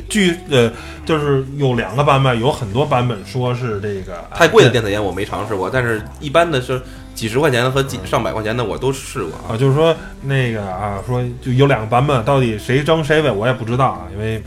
据呃，就是有两个版本，有很多版本说是这个太贵的电子烟我没尝试过，但是一般的是几十块钱和几上百块钱的我都试过啊，就是说那个啊，说就有两个版本，到底谁争谁尾我也不知道啊，因为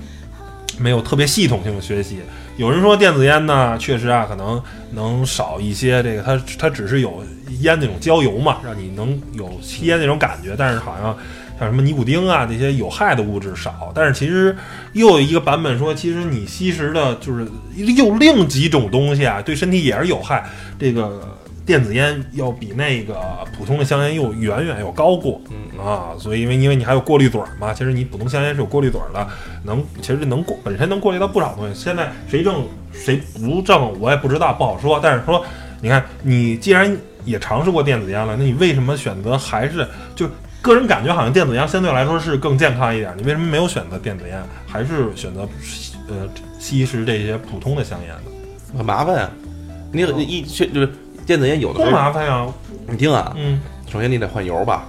没有特别系统性的学习。有人说电子烟呢，确实啊，可能能少一些这个，它它只是有烟那种焦油嘛，让你能有吸烟那种感觉，但是好像。像什么尼古丁啊这些有害的物质少，但是其实又有一个版本说，其实你吸食的就是又另几种东西啊，对身体也是有害。这个电子烟要比那个普通的香烟又远远要高过，嗯啊，所以因为因为你还有过滤嘴嘛，其实你普通香烟是有过滤嘴的，能其实能过本身能过滤到不少东西。现在谁正谁不正我也不知道，不好说。但是说，你看你既然也尝试过电子烟了，那你为什么选择还是就？个人感觉好像电子烟相对来说是更健康一点，你为什么没有选择电子烟，还是选择呃吸食这些普通的香烟呢？很麻烦呀，你一去就是电子烟有的多麻烦呀！你听啊，嗯，首先你得换油吧，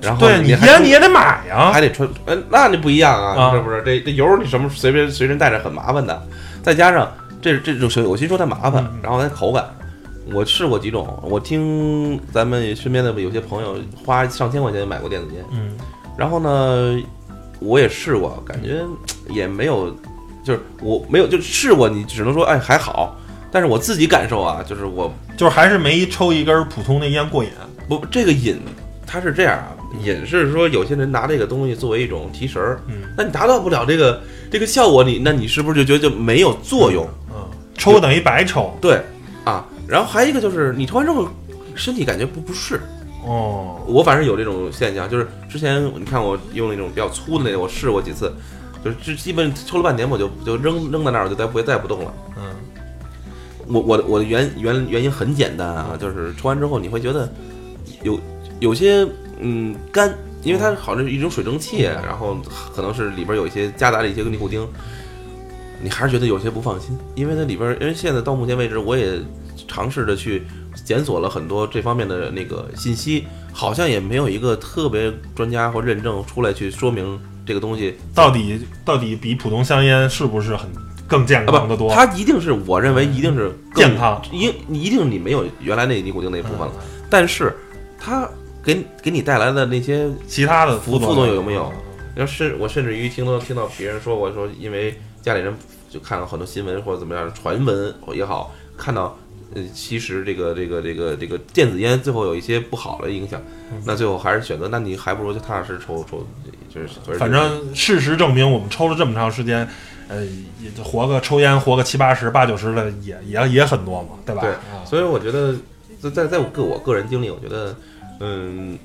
然后对你烟你也得买呀，还得穿，呃，那就不一样啊，是不是？这这油你什么随便随身带着很麻烦的，再加上这这种我先说它麻烦，然后它口感。我试过几种，我听咱们身边的有些朋友花上千块钱买过电子烟，嗯，然后呢，我也试过，感觉也没有，就是我没有就试过，你只能说哎还好，但是我自己感受啊，就是我就是还是没抽一根普通的烟过瘾。不，这个瘾它是这样啊，瘾是说有些人拿这个东西作为一种提神儿，嗯，那你达到不了这个这个效果，你那你是不是就觉得就没有作用？嗯，抽等于白抽，对啊。然后还有一个就是你抽完之后，身体感觉不不适。哦，我反正有这种现象，就是之前你看我用那种比较粗的那个，我试过几次，就是基本抽了半年，我就就扔扔在那儿，我就再不会再不动了。嗯，我我的我的原原原因很简单啊，就是抽完之后你会觉得有有些嗯干，因为它好像是一种水蒸气，然后可能是里边有一些夹杂了一些个尼古丁，你还是觉得有些不放心，因为它里边，因为现在到目前为止我也。尝试着去检索了很多这方面的那个信息，好像也没有一个特别专家或认证出来去说明这个东西到底到底比普通香烟是不是很更健康的多？它一定是我认为一定是健康，一一定你没有原来那尼古丁那部分了，但是它给给你带来的那些其他的副作用有没有？要甚我甚至于听到听到别人说我说因为家里人就看了很多新闻或者怎么样传闻也好看到。呃，其实这个这个这个这个电子烟最后有一些不好的影响，那最后还是选择，那你还不如就踏踏实实抽抽，就是反正事实证明，我们抽了这么长时间，呃，也就活个抽烟活个七八十八九十的也也也很多嘛，对吧？对，所以我觉得在在在我个我个人经历，我觉得，嗯，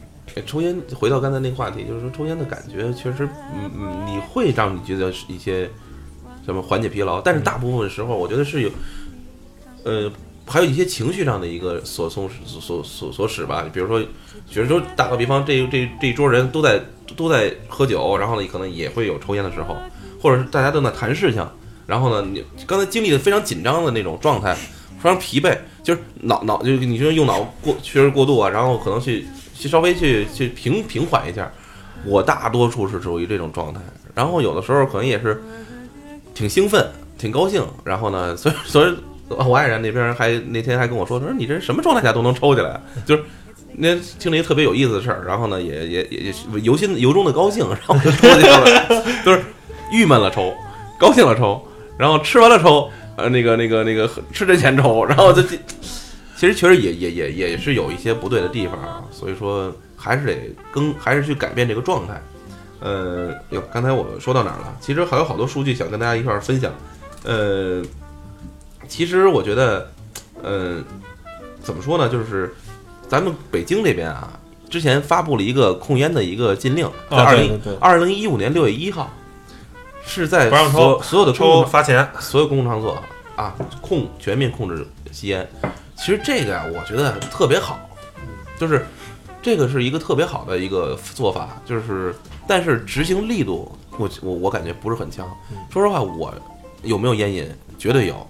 抽烟回到刚才那个话题，就是说抽烟的感觉确实，嗯嗯，你会让你觉得一些什么缓解疲劳，但是大部分时候我觉得是有，呃。还有一些情绪上的一个所送所所所使吧，比如说，比如说打个比方，这这这一桌人都在都在喝酒，然后呢，可能也会有抽烟的时候，或者是大家都在谈事情，然后呢，你刚才经历的非常紧张的那种状态，非常疲惫，就是脑脑就你说用脑过确实过度啊，然后可能去去稍微去去平平缓一下，我大多数是属于这种状态，然后有的时候可能也是挺兴奋、挺高兴，然后呢，所以所以。我爱人那边还那天还跟我说，他说你这什么状态下都能抽起来，就是那听了一个特别有意思的事儿，然后呢也也也也由心由衷的高兴，然后就抽起来了，就是郁闷了抽，高兴了抽，然后吃完了抽，呃那个那个那个吃之前抽，然后就其实确实也也也也是有一些不对的地方啊，所以说还是得更还是去改变这个状态。呃，哟，刚才我说到哪儿了？其实还有好多数据想跟大家一块儿分享，呃。其实我觉得，嗯，怎么说呢？就是咱们北京这边啊，之前发布了一个控烟的一个禁令，在二零二零一五年六月一号，是在所所有的抽罚钱，所有公共场所啊控全面控制吸烟。其实这个呀，我觉得特别好，就是这个是一个特别好的一个做法，就是但是执行力度，我我我感觉不是很强。说实话，我有没有烟瘾？绝对有。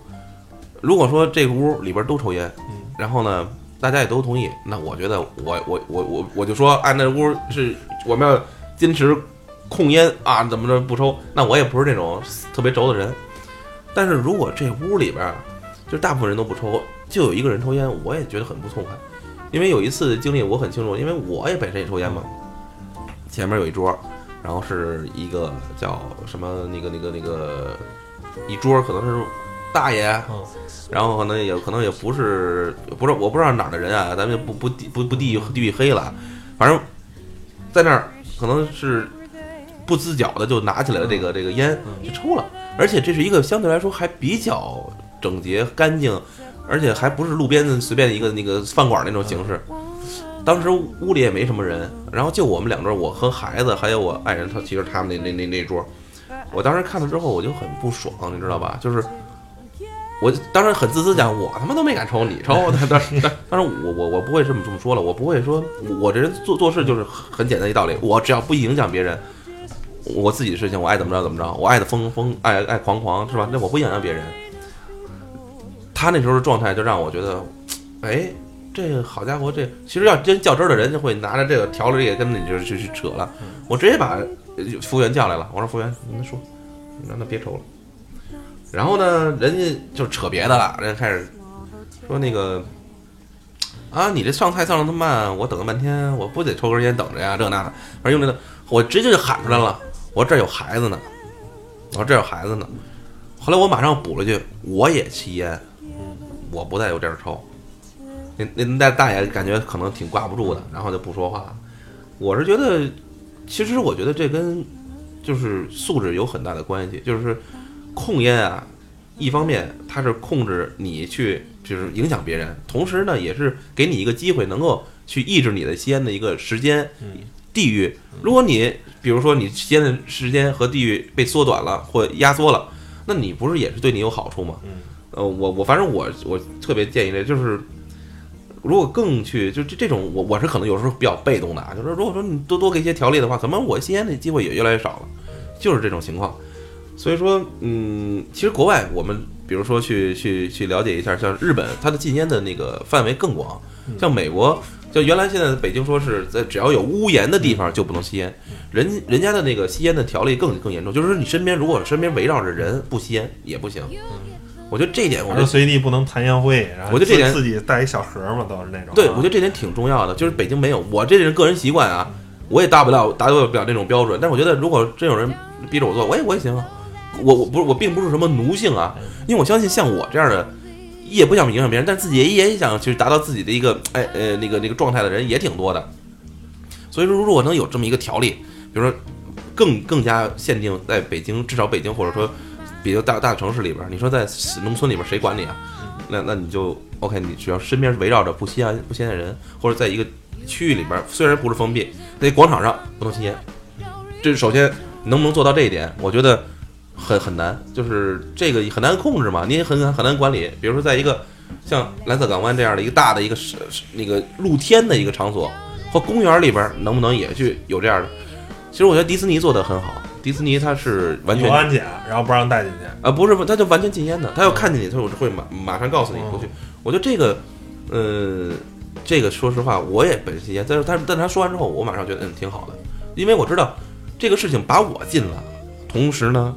如果说这个屋里边都抽烟，然后呢，大家也都同意，那我觉得我我我我我就说，哎那屋是我们要坚持控烟啊，怎么着不抽？那我也不是那种特别轴的人。但是如果这屋里边就是大部分人都不抽，就有一个人抽烟，我也觉得很不痛快。因为有一次经历我很清楚，因为我也本身也抽烟嘛。前面有一桌，然后是一个叫什么那个那个那个一桌可能是大爷，嗯然后可能也可能也不是不是我不知道哪儿的人啊，咱们就不不地不不地域地域黑了，反正在那儿可能是不自觉的就拿起来了这个这个烟就抽了，而且这是一个相对来说还比较整洁干净，而且还不是路边的随便一个那个饭馆那种形式。当时屋里也没什么人，然后就我们两桌，我和孩子还有我爱人，他其实他们那那那那桌，我当时看了之后我就很不爽，你知道吧？就是我当时很自私讲，我他妈都没敢抽，你抽。但但但当然我我我不会这么这么说了，我不会说，我这人做做事就是很简单一道理，我只要不影响别人，我自己的事情我爱怎么着怎么着，我爱的疯疯爱爱狂狂是吧？那我不影响别人。他那时候的状态就让我觉得，哎，这个好家伙，这其实要真较真的人就会拿着这个条例跟你就是去扯了。我直接把呃服务员叫来了，我说服务员，您说，你让他别抽了。然后呢，人家就扯别的了，人家开始说那个啊，你这上菜上的那么慢，我等了半天，我不得抽根烟等着呀，这那的，反正用那个，我直接就喊出来了，我说这有孩子呢，我说这有孩子呢。后来我马上补了句，我也吸烟，我不在我这儿抽。那那那大爷感觉可能挺挂不住的，然后就不说话了。我是觉得，其实我觉得这跟就是素质有很大的关系，就是控烟啊，一方面它是控制你去就是影响别人，同时呢也是给你一个机会，能够去抑制你的吸烟的一个时间、地域。如果你比如说你吸烟的时间和地域被缩短了或压缩了，那你不是也是对你有好处吗？呃，我我反正我我特别建议这就是。如果更去就这这种，我我是可能有时候比较被动的啊，就是如果说你多多给一些条例的话，可能我吸烟的机会也越来越少了，就是这种情况。所以说，嗯，其实国外我们比如说去去去了解一下，像日本，它的禁烟的那个范围更广，像美国，就原来现在北京说是在只要有屋檐的地方就不能吸烟，人人家的那个吸烟的条例更更严重，就是说你身边如果身边围绕着人不吸烟也不行。我觉得这一点，我我觉得随地不能弹烟灰，然后我觉得这点自己带一小盒嘛，都是那种。对，啊我觉得这点挺重要的，就是北京没有。我这人个人习惯啊，我也达不到达到不了这种标准。但是我觉得，如果真有人逼着我做，我也我也行啊。我我不是我并不是什么奴性啊，因为我相信像我这样的，也不想影响别人，但自己也也想去达到自己的一个哎呃那个那个状态的人也挺多的。所以说，如果能有这么一个条例，比如说更更加限定在北京，至少北京或者说比较大大城市里边儿，你说在农村里边儿谁管你啊？那那你就 OK，你只要身边围绕着不吸烟不吸烟的人，或者在一个区域里边儿，虽然不是封闭，在广场上不能吸烟，这首先能不能做到这一点，我觉得很很难，就是这个很难控制嘛，你也很很难管理。比如说在一个像蓝色港湾这样的一个大的一个是是那个露天的一个场所或公园里边儿，能不能也去有这样的？其实我觉得迪士尼做的很好，迪士尼它是完全有安检，然后不让带进去。啊，不是，他就完全禁烟的。他要看见你，他就会马马上告诉你不去。我觉得这个，呃，这个说实话，我也本身禁烟，但是但是但他说完之后，我马上觉得嗯挺好的，因为我知道这个事情把我禁了，同时呢，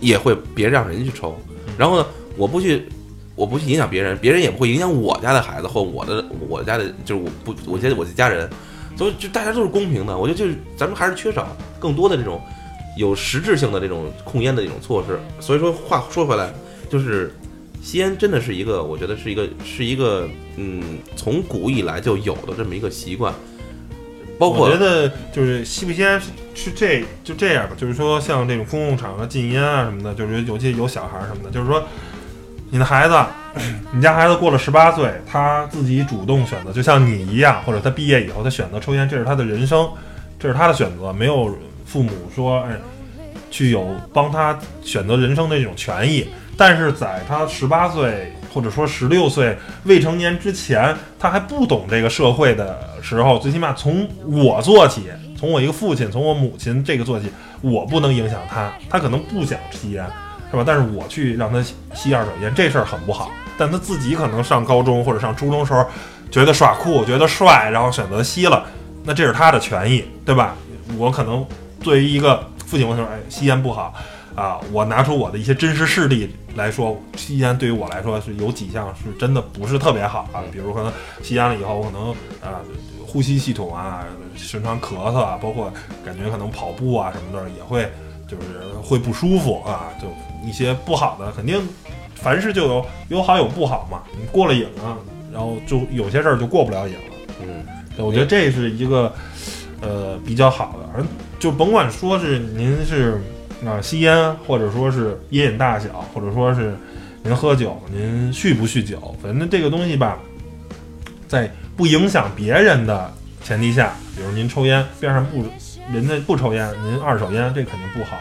也会别让人去抽，然后呢，我不去。我不去影响别人，别人也不会影响我家的孩子或我的我家的，就是我不我家我的家人，所以就大家都是公平的。我觉得就是咱们还是缺少更多的这种有实质性的这种控烟的这种措施。所以说话说回来，就是吸烟真的是一个，我觉得是一个是一个嗯，从古以来就有的这么一个习惯，包括我觉得就是吸不吸烟是是这就这样吧，就是说像这种公共场合禁烟啊什么的，就是尤其有小孩什么的，就是说你的孩子，你家孩子过了十八岁，他自己主动选择，就像你一样，或者他毕业以后他选择抽烟，这是他的人生，这是他的选择，没有父母说哎去有帮他选择人生的这种权益。但是在他十八岁或者说十六岁未成年之前，他还不懂这个社会的时候，最起码从我做起，从我一个父亲，从我母亲这个做起，我不能影响他，他可能不想吸烟，是吧？但是我去让他吸二手烟，这事儿很不好。但他自己可能上高中或者上初中时候觉得耍酷，觉得帅，然后选择吸了，那这是他的权益，对吧？我可能作为一个父亲，我说，哎，吸烟不好啊，我拿出我的一些真实事例来说，吸烟对于我来说是有几项是真的不是特别好啊，比如可能吸烟了以后，我可能啊呼吸系统啊，经常咳嗽啊，包括感觉可能跑步啊什么的也会就是会不舒服啊，就一些不好的，肯定凡事就有有好有不好嘛，你过了瘾了，然后就有些事儿就过不了瘾了。嗯，我觉得这是一个呃比较好的，而就甭管说是您是啊、吸烟，或者说是烟瘾大小，或者说是您喝酒，您酗不酗酒，反正这个东西吧，在不影响别人的前提下，比如您抽烟，边上不人家不抽烟，您二手烟，这肯定不好，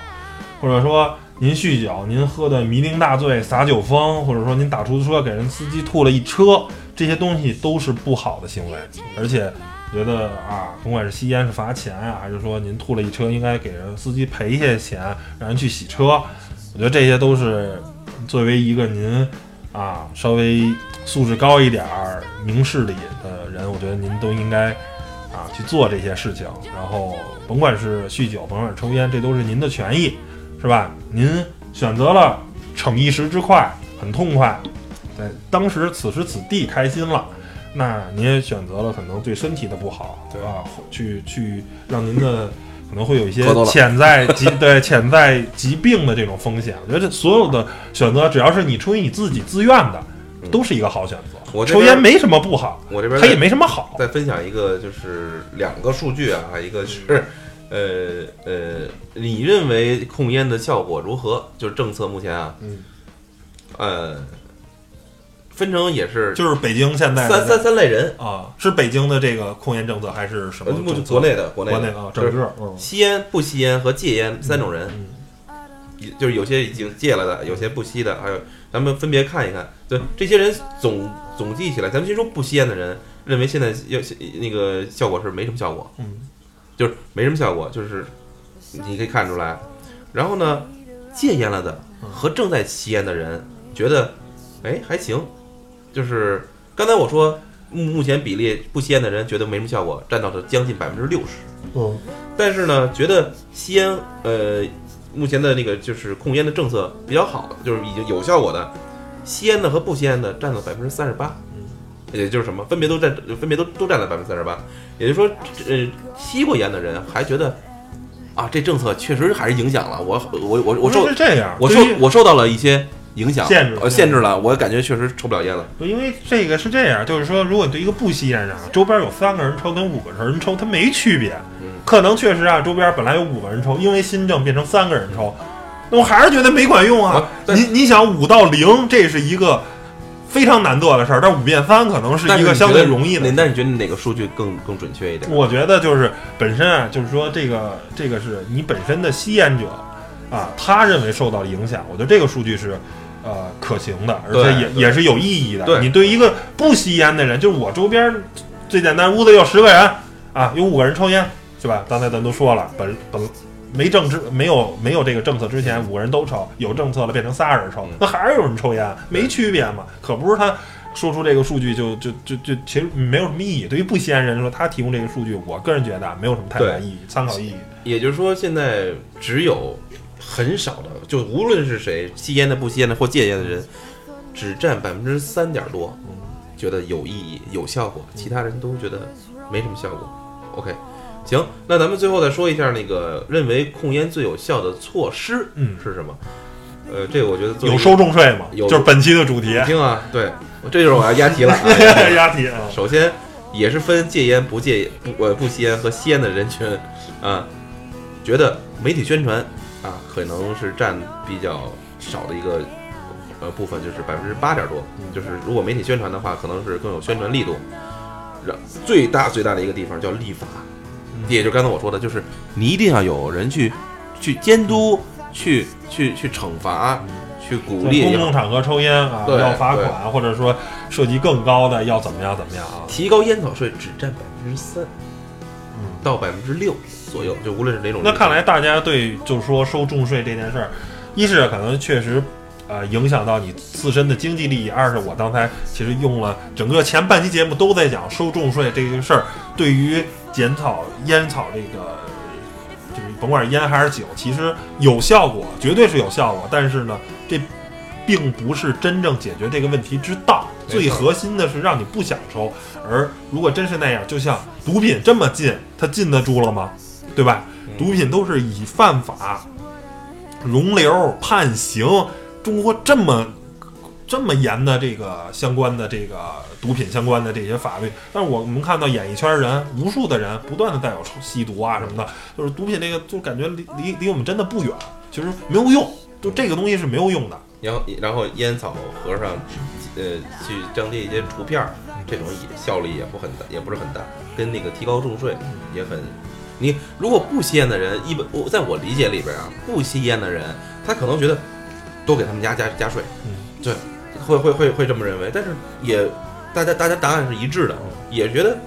或者说。您酗酒，您喝的酩酊大醉、撒酒疯，或者说您打出租车给人司机吐了一车，这些东西都是不好的行为，而且觉得啊，甭管是吸烟是罚钱啊，还是说您吐了一车应该给人司机赔一些钱，让人去洗车，我觉得这些都是作为一个您啊稍微素质高一点儿、明事理的人，我觉得您都应该啊去做这些事情。然后甭管是酗酒，甭管是抽烟，这都是您的权益，是吧？您选择了逞一时之快，很痛快，在当时此时此地开心了。那您也选择了可能对身体的不好，对吧？去去让您的可能会有一些潜在疾对潜在疾病的这种风险。我觉得这所有的选择，只要是你出于你自己自愿的，都是一个好选择。我抽烟没什么不好，我这边它也没什么好。再分享一个，就是两个数据啊，一个是，呃呃，你认为控烟的效果如何？就是政策目前啊，嗯，呃，分成也是就是北京现在三三三类人，啊，是北京的这个控烟政策还是什么？国内的国内的。啊，整个嗯。吸烟、不吸烟和戒烟三种人，嗯就是有些已经戒了的，有些不吸的，还有咱们分别看一看。对这些人总总计起来，咱们先说不吸烟的人，认为现在要那个效果是没什么效果，嗯，就是没什么效果，就是你可以看出来。然后呢，戒烟了的和正在吸烟的人觉得，哎还行，就是刚才我说目目前比例不吸烟的人觉得没什么效果，占到了将近百分之六十。嗯但是呢，觉得吸烟，呃，目前的那个就是控烟的政策比较好的，就是已经有效果的，吸烟的和不吸烟的占了百分之三十八，也就是什么，分别都占，分别都都占了百分之三十八，也就是说，呃，吸过烟的人还觉得，啊，这政策确实还是影响了我，我我我受是这样，我受我受到了一些影响，限制呃，限制了，我感觉确实抽不了烟了，因为这个是这样，就是说，如果你对一个不吸烟人啊，周边有三个人抽跟五个人抽，它没区别。嗯可能确实啊，周边本来有五个人抽，因为新政变成三个人抽，那我还是觉得没管用啊啊。你你想五到零，这是一个非常难做的事儿，但五变三可能是一个相对容易的那。那你觉得哪个数据更更准确一点？我觉得就是本身啊，就是说这个这个是你本身的吸烟者啊，他认为受到了影响，我觉得这个数据是呃可行的，而且也也是有意义的。对你对一个不吸烟的人，就是我周边最简单，屋子有十个人啊，有五个人抽烟，是吧？刚才咱都说了，本本。没政治没有没有这个政策之前，五个人都抽，有政策了变成仨人抽嗯，那还是有人抽烟，没区别嘛？可不是他说出这个数据就就就就其实没有什么意义。对于不吸烟人说，他提供这个数据，我个人觉得啊没有什么太大意义，参考意义。也就是说，现在只有很少的，就无论是谁，吸烟的、不吸烟的或戒烟的人，只占百分之三点多，觉得有意义、有效果，其他人都觉得没什么效果。OK，行，那咱们最后再说一下那个认为控烟最有效的措施嗯是什么？呃，这个我觉得有收重税吗？有就是本期的主题你。听啊，对，这就是我要押题了、啊。押题啊，首先也是分戒烟不戒不呃不吸烟和吸烟的人群啊，觉得媒体宣传啊可能是占比较少的一个呃部分，就是百分之八点多，就是如果媒体宣传的话，可能是更有宣传力度。然最大最大的一个地方叫立法，也就是刚才我说的，就是你一定要有人去去监督、去去去惩罚、去鼓励，公共场合抽烟啊，对要罚款，或者说涉及更高的要怎么样怎么样啊？提高烟草税只占百分之三嗯到百分之六左右，就无论是哪种。那看来大家对就是说收重税这件事儿，一是可能确实。呃，影响到你自身的经济利益。二是我刚才其实用了整个前半期节目都在讲收重税这个事儿，对于减草烟草这个就是甭管是烟还是酒，其实有效果，绝对是有效果。但是呢，这并不是真正解决这个问题之道。最核心的是让你不想抽。而如果真是那样，就像毒品这么禁，它禁得住了吗？对吧？毒品都是以犯法、容留、判刑，中国这么这么严的这个相关的这个毒品相关的这些法律，但是我们看到演艺圈人无数的人不断的带有吸毒啊什么的，就是毒品这个就感觉离离离我们真的不远，其实没有用，就这个东西是没有用的。然后然后烟草盒上，呃，去张贴一些图片儿，这种也效力也不很大，也不是很大，跟那个提高重税也很。你如果不吸烟的人，一般我在我理解里边啊，不吸烟的人，他可能觉得多给他们家加加税，嗯，对，会会会会这么认为，但是也大家大家答案是一致的，也觉得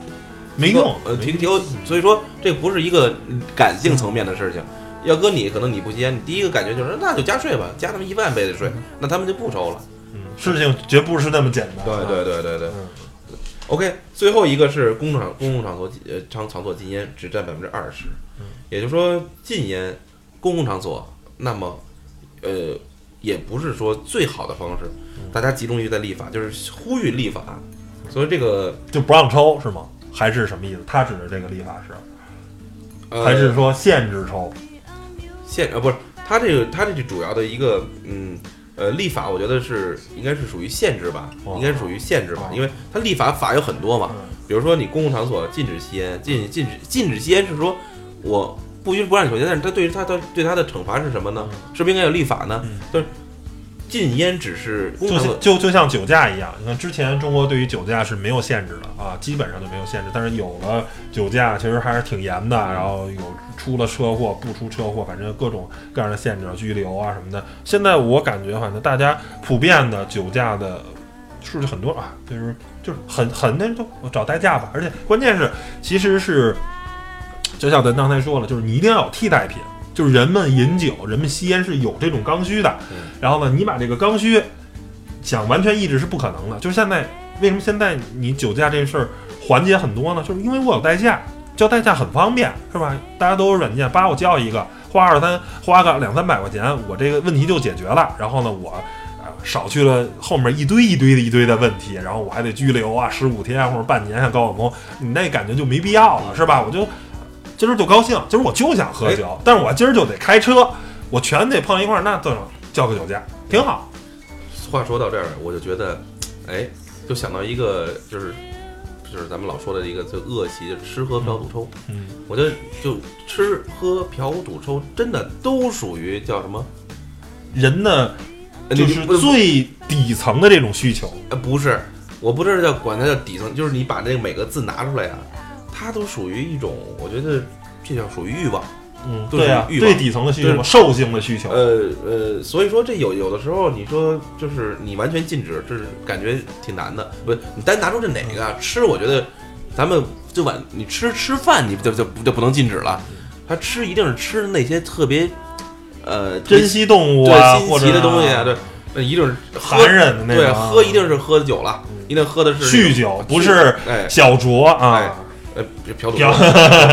没用，呃，没提提高，所以说这不是一个嗯感性层面的事情。要搁你，可能你不吸烟，你第一个感觉就是那就加税吧，加他们一万倍的税，那他们就不抽了。嗯事情绝不是那么简单。对对对对对。嗯 OK，最后一个是公共场公共场所呃场场所禁烟只占百分之二十，也就是说禁烟公共场所，那么呃也不是说最好的方式，大家集中于在立法，就是呼吁立法，所以这个就不让抽是吗？还是什么意思？他指的这个立法是，呃还是说限制抽？限呃不是它这个他这个主要的一个嗯呃立法，我觉得是应该是属于限制吧，哦。应该是属于限制吧哦，因为它立法法有很多嘛，嗯。比如说你公共场所禁止吸烟，禁禁止禁止吸烟是说我不允许不让你抽烟，但是他对于他他对他的惩罚是什么呢？是不是应该有立法呢？嗯。就是禁烟只是就就就像酒驾一样，你看之前中国对于酒驾是没有限制的啊，基本上就没有限制。但是有了酒驾，其实还是挺严的。然后有出了车祸不出车祸，反正各种各样的限制、拘留啊什么的。现在我感觉，反正大家普遍的酒驾的数据很多啊，就是就是很很那都找代驾吧。而且关键是，其实是就像咱刚才说了，就是你一定要有替代品。就是人们饮酒，人们吸烟是有这种刚需的，然后呢，你把这个刚需想完全抑制是不可能的。就是现在为什么现在你酒驾这事儿缓解很多呢？就是因为我有代驾，叫代驾很方便，是吧？大家都有软件，叭我叫一个，花二三花个两三百块钱，我这个问题就解决了。然后呢，我呃少去了后面一堆一堆的一堆的问题，然后我还得拘留啊，十五天啊或者半年，像高晓松，你那感觉就没必要了，是吧？我就今儿就高兴，今儿我就想喝酒，但是我今儿就得开车，我全得碰一块儿，那这种交个酒驾挺好。话说到这儿，我就觉得，哎，就想到一个，就是就是咱们老说的一个最恶习，就是吃喝嫖赌抽。嗯，我觉得就吃喝嫖赌抽，真的都属于叫什么？人的呃就是最底层的这种需求。呃不是，我不知道叫管它叫底层，就是你把这个每个字拿出来啊，它都属于一种，我觉得这叫属于欲望。嗯，对呀、欲望最底层的需求，对兽性的需求。呃呃，所以说这有有的时候你说就是你完全禁止，这是感觉挺难的。不，你单拿出这哪个啊吃，我觉得咱们就晚你吃吃饭你就就就不能禁止了，他吃一定是吃那些特别呃珍稀动物对啊，新奇的东西啊，对，那一定是喝残忍的那对种啊，喝一定是喝酒了，一定喝的是酗酒，不是哎小酌哎啊。呃嫖赌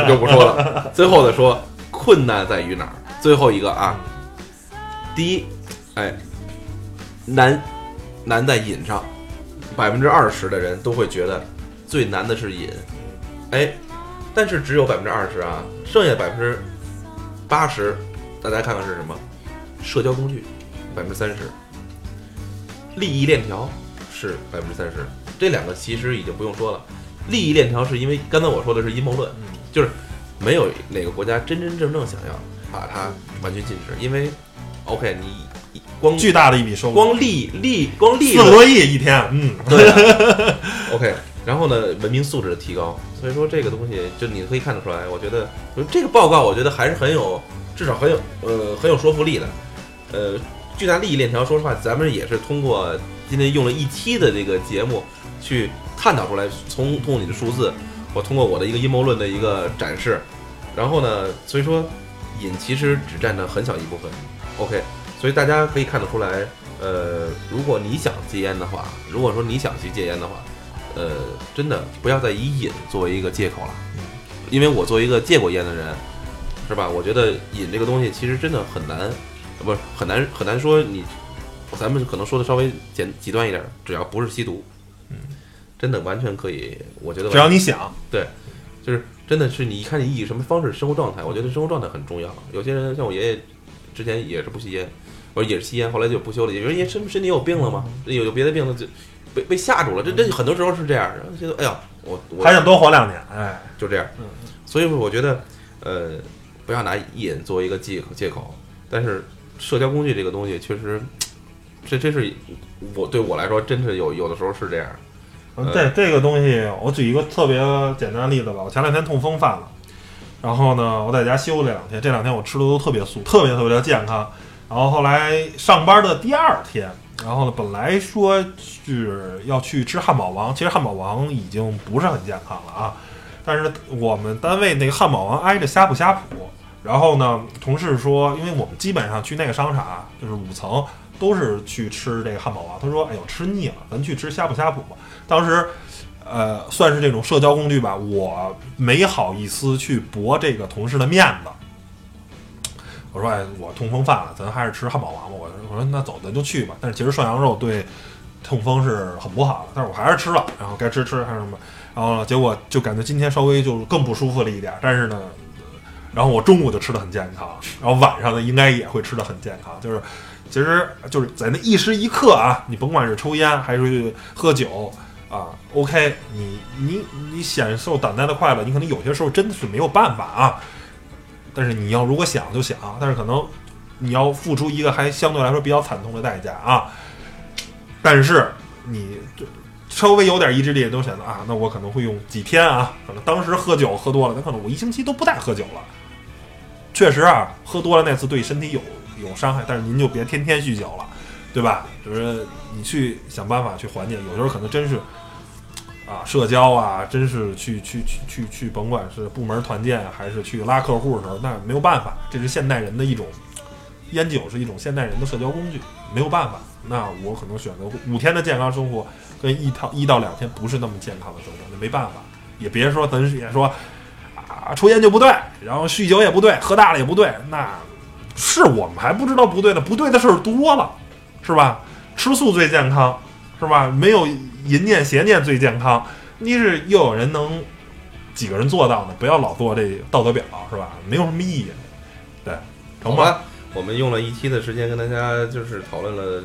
就不说了。最后的说困难在于哪儿？最后一个啊，第一，哎，难难在瘾上，百分之二十的人都会觉得最难的是瘾，哎，但是只有百分之二十啊，剩下百分之八十，大家看看是什么？社交工具，百分之三十，利益链条是百分之三十，这两个其实已经不用说了。利益链条是因为刚才我说的是阴谋论，就是没有哪个国家真真正正想要把它完全禁止，因为 OK 你光巨大的一笔收入，光利利光利四个多亿一天，嗯，对啊。OK，然后呢，文明素质的提高，所以说这个东西就你可以看得出来，我觉得就这个报告，我觉得还是很有，至少很有呃很有说服力的。呃，巨大利益链条，说实话，咱们也是通过今天用了一期的这个节目去探讨出来，从通过你的数字，我通过我的一个阴谋论的一个展示，然后呢，所以说瘾其实只占了很小一部分。OK，所以大家可以看得出来，呃，如果你想戒烟的话，如果说你想去戒烟的话，呃，真的不要再以瘾作为一个借口了，因为我作为一个戒过烟的人，是吧？我觉得瘾这个东西其实真的很难，不是很难很难说你，咱们可能说的稍微简极端一点，只要不是吸毒，真的完全可以，我觉得只要你想，对就是真的是你看你以什么方式生活状态，我觉得生活状态很重要。有些人像我爷爷，之前也是不吸烟，我说也是吸烟，后来就不修了。有人也身身体有病了嘛，有有别的病了就被被吓住了。这这很多时候是这样，然后觉得哎呀，我我还想多活两年，哎，就这样。所以说，我觉得呃，不要拿瘾作为一个借口借口。但是社交工具这个东西，确实，这这是我对我来说，真是有有的时候是这样。呃这这个东西，我举一个特别简单的例子吧。我前两天痛风犯了，然后呢，我在家休了两天，这两天我吃的都特别素，特别特别的健康。然后后来上班的第二天，然后呢，本来说是要去吃汉堡王，其实汉堡王已经不是很健康了啊。但是我们单位那个汉堡王挨着呷哺呷哺，然后呢，同事说，因为我们基本上去那个商场啊，就是五层都是去吃这个汉堡王。他说：“哎呦，吃腻了，咱去吃呷哺呷哺吧。”当时，呃，算是这种社交工具吧，我没好意思去驳这个同事的面子。我说：“哎，我痛风犯了，咱还是吃汉堡王吧。”我我说：“那走，咱就去吧。”但是其实涮羊肉对痛风是很不好的，但是我还是吃了，然后该吃吃还是什么，然后，结果就感觉今天稍微就更不舒服了一点，但是呢。然后我中午就吃的很健康，然后晚上呢应该也会吃的很健康，就是，其实就是在那一时一刻啊，你甭管是抽烟还是喝酒啊，OK，你你你享受短暂的快乐，你可能有些时候真的是没有办法啊。但是你要如果想就想，但是可能你要付出一个还相对来说比较惨痛的代价啊。但是你就稍微有点意志力，都想到啊，那我可能会用几天啊，可能当时喝酒喝多了，那可能我一星期都不带喝酒了。确实啊，喝多了那次对身体有有伤害，但是您就别天天酗酒了，对吧？就是你去想办法去缓解，有时候可能真是啊，社交啊，真是去去去去去，甭管是部门团建还是去拉客户的时候，那没有办法，这是现代人的一种烟酒是一种现代人的社交工具，没有办法。那我可能选择五天的健康生活，跟一套一到两天不是那么健康的生活，那没办法，也别说咱也说。啊，抽烟就不对，然后酗酒也不对，喝大了也不对，那是我们还不知道不对呢，不对的事儿多了，是吧？吃素最健康，是吧？没有淫念邪念最健康。你是又有人能几个人做到呢？不要老做这道德表，是吧？没有什么意义。对，成吧？我们用了一期的时间跟大家就是讨论了，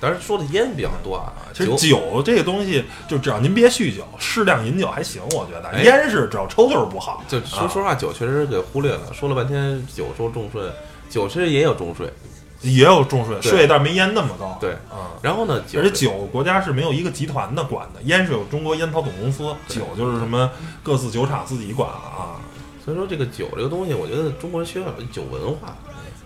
当然说的烟比较多啊，其实酒酒这个东西，就只要您别酗酒，适量饮酒还行，我觉得。哎烟是只要抽就是不好。就说说实话，酒确实给忽略了，说了半天酒说重税，酒其实也有重税。也有重税，对税但是没烟那么高。对嗯。然后呢，酒而且酒国家是没有一个集团的管的，烟是有中国烟草总公司，对酒就是什么各自酒厂自己管了啊。所以说这个酒这个东西，我觉得中国人缺少酒文化。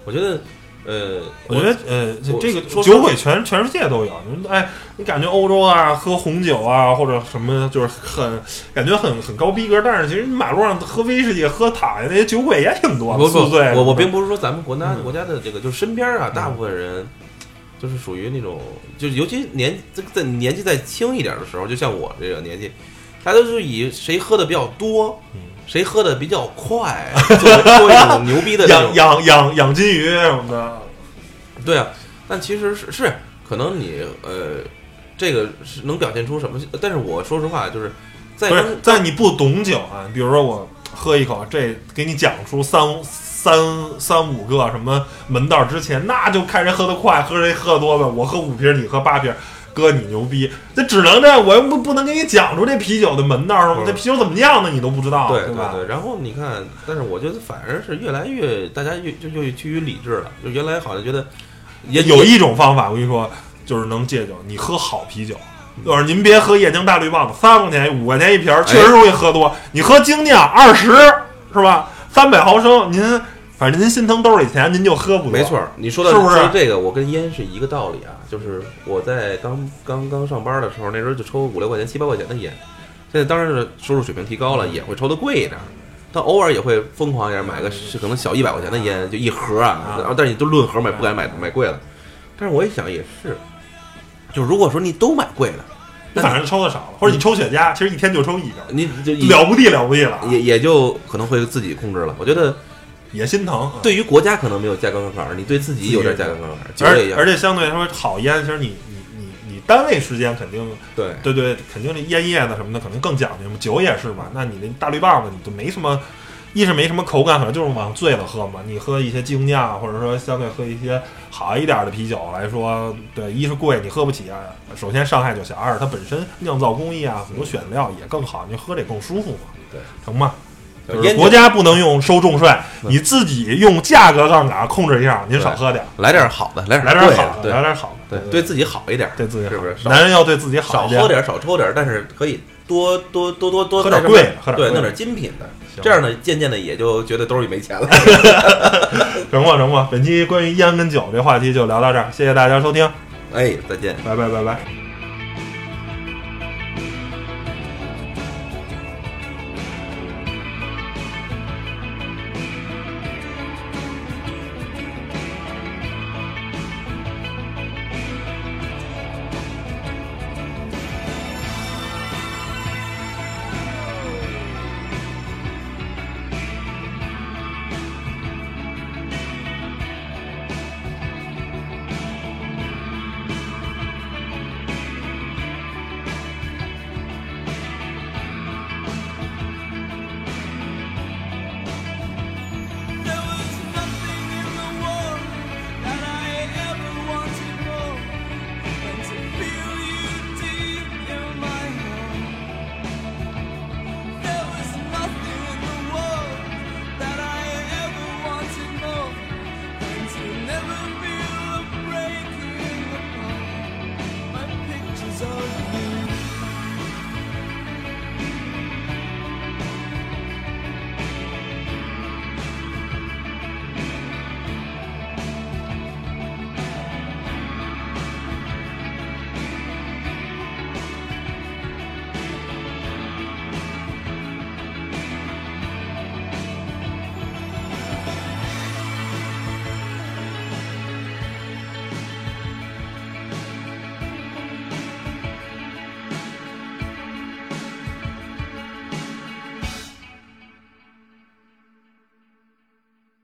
我觉得，呃，我觉得呃，这个酒鬼全全世界都有。你哎，你感觉欧洲啊，喝红酒啊，或者什么，就是很感觉很很高逼格，但是其实马路上喝威士忌、喝塔呀那些酒鬼也挺多的，不不宿醉。我我并不是说咱们国家嗯国家的这个，就是身边啊，大部分人就是属于那种，就是尤其年在在年纪再轻一点的时候，就像我这个年纪，大家都是以谁喝的比较多，嗯谁喝的比较快，作为作为一种牛逼的养。养养养金鱼什么的，对啊，但其实是是可能你呃，这个是能表现出什么？但是我说实话，就是在不是在你不懂酒啊，比如说我喝一口，这给你讲出三三三五个什么门道之前，那就看谁喝得快，喝谁喝得多呗。我喝五瓶，你喝八瓶，哥你牛逼，这只能这样，我又不不能给你讲出这啤酒的门道什么，不是这啤酒怎么酿的你都不知道，对吧？对，然后你看，但是我觉得反而是越来越大家越就越趋于理智了。就原来好像觉得也有一种方法，我跟你说，就是能戒酒，你喝好啤酒。就是您别喝液晶大绿棒子，三块钱五块钱一瓶儿，确实容易喝多。你喝精酿二十是吧？三百毫升，您反正您心疼兜里钱，您就喝不。没错，儿，你说的是不是这个，我跟烟是一个道理啊。就是我在刚刚刚上班的时候，那时候就抽五六块钱、七八块钱的烟。现在当然是收入水平提高了，也会抽的贵一点儿，但偶尔也会疯狂一点，买个是可能小一百块钱的烟，就一盒啊啊。然后但是你都论盒买，不敢买买贵了。但是我一想也是，就如果说你都买贵了，那反正抽的少了，或者你抽雪茄，其实一天就抽一根，你就了不地了不地了啊。也也就可能会自己控制了。我觉得，也心疼。啊对于国家可能没有价格杠杆，你对自己有点价格杠杆，酒而而。且相对来说，好烟，其实你你你你单位时间肯定对，对对，肯定这烟叶子什么的可能更讲究嘛，酒也是嘛。那你那大绿棒子你就没什么，一是没什么口感，可能就是往醉了喝嘛。你喝一些精酿，或者说相对喝一些好一点的啤酒来说，对，一是贵，你喝不起啊。首先伤害就小，二是它本身酿造工艺啊，很多选料也更好，你喝着也更舒服嘛。对，成吗？就是国家不能用收重税，你自己用价格杠杆控制一下，您少喝点儿，来点好的，来点来点好的，来点好的，对，对自己好一点，对自己是不是？男人要对自己好一点，少喝点，少抽点，但是可以多多多多多喝点贵的喝点对，弄点精品的。这样呢，渐渐的也就觉得兜里没钱了。成吧成吧。本期关于烟跟酒这话题就聊到这儿，谢谢大家收听，哎，再见。拜拜拜拜。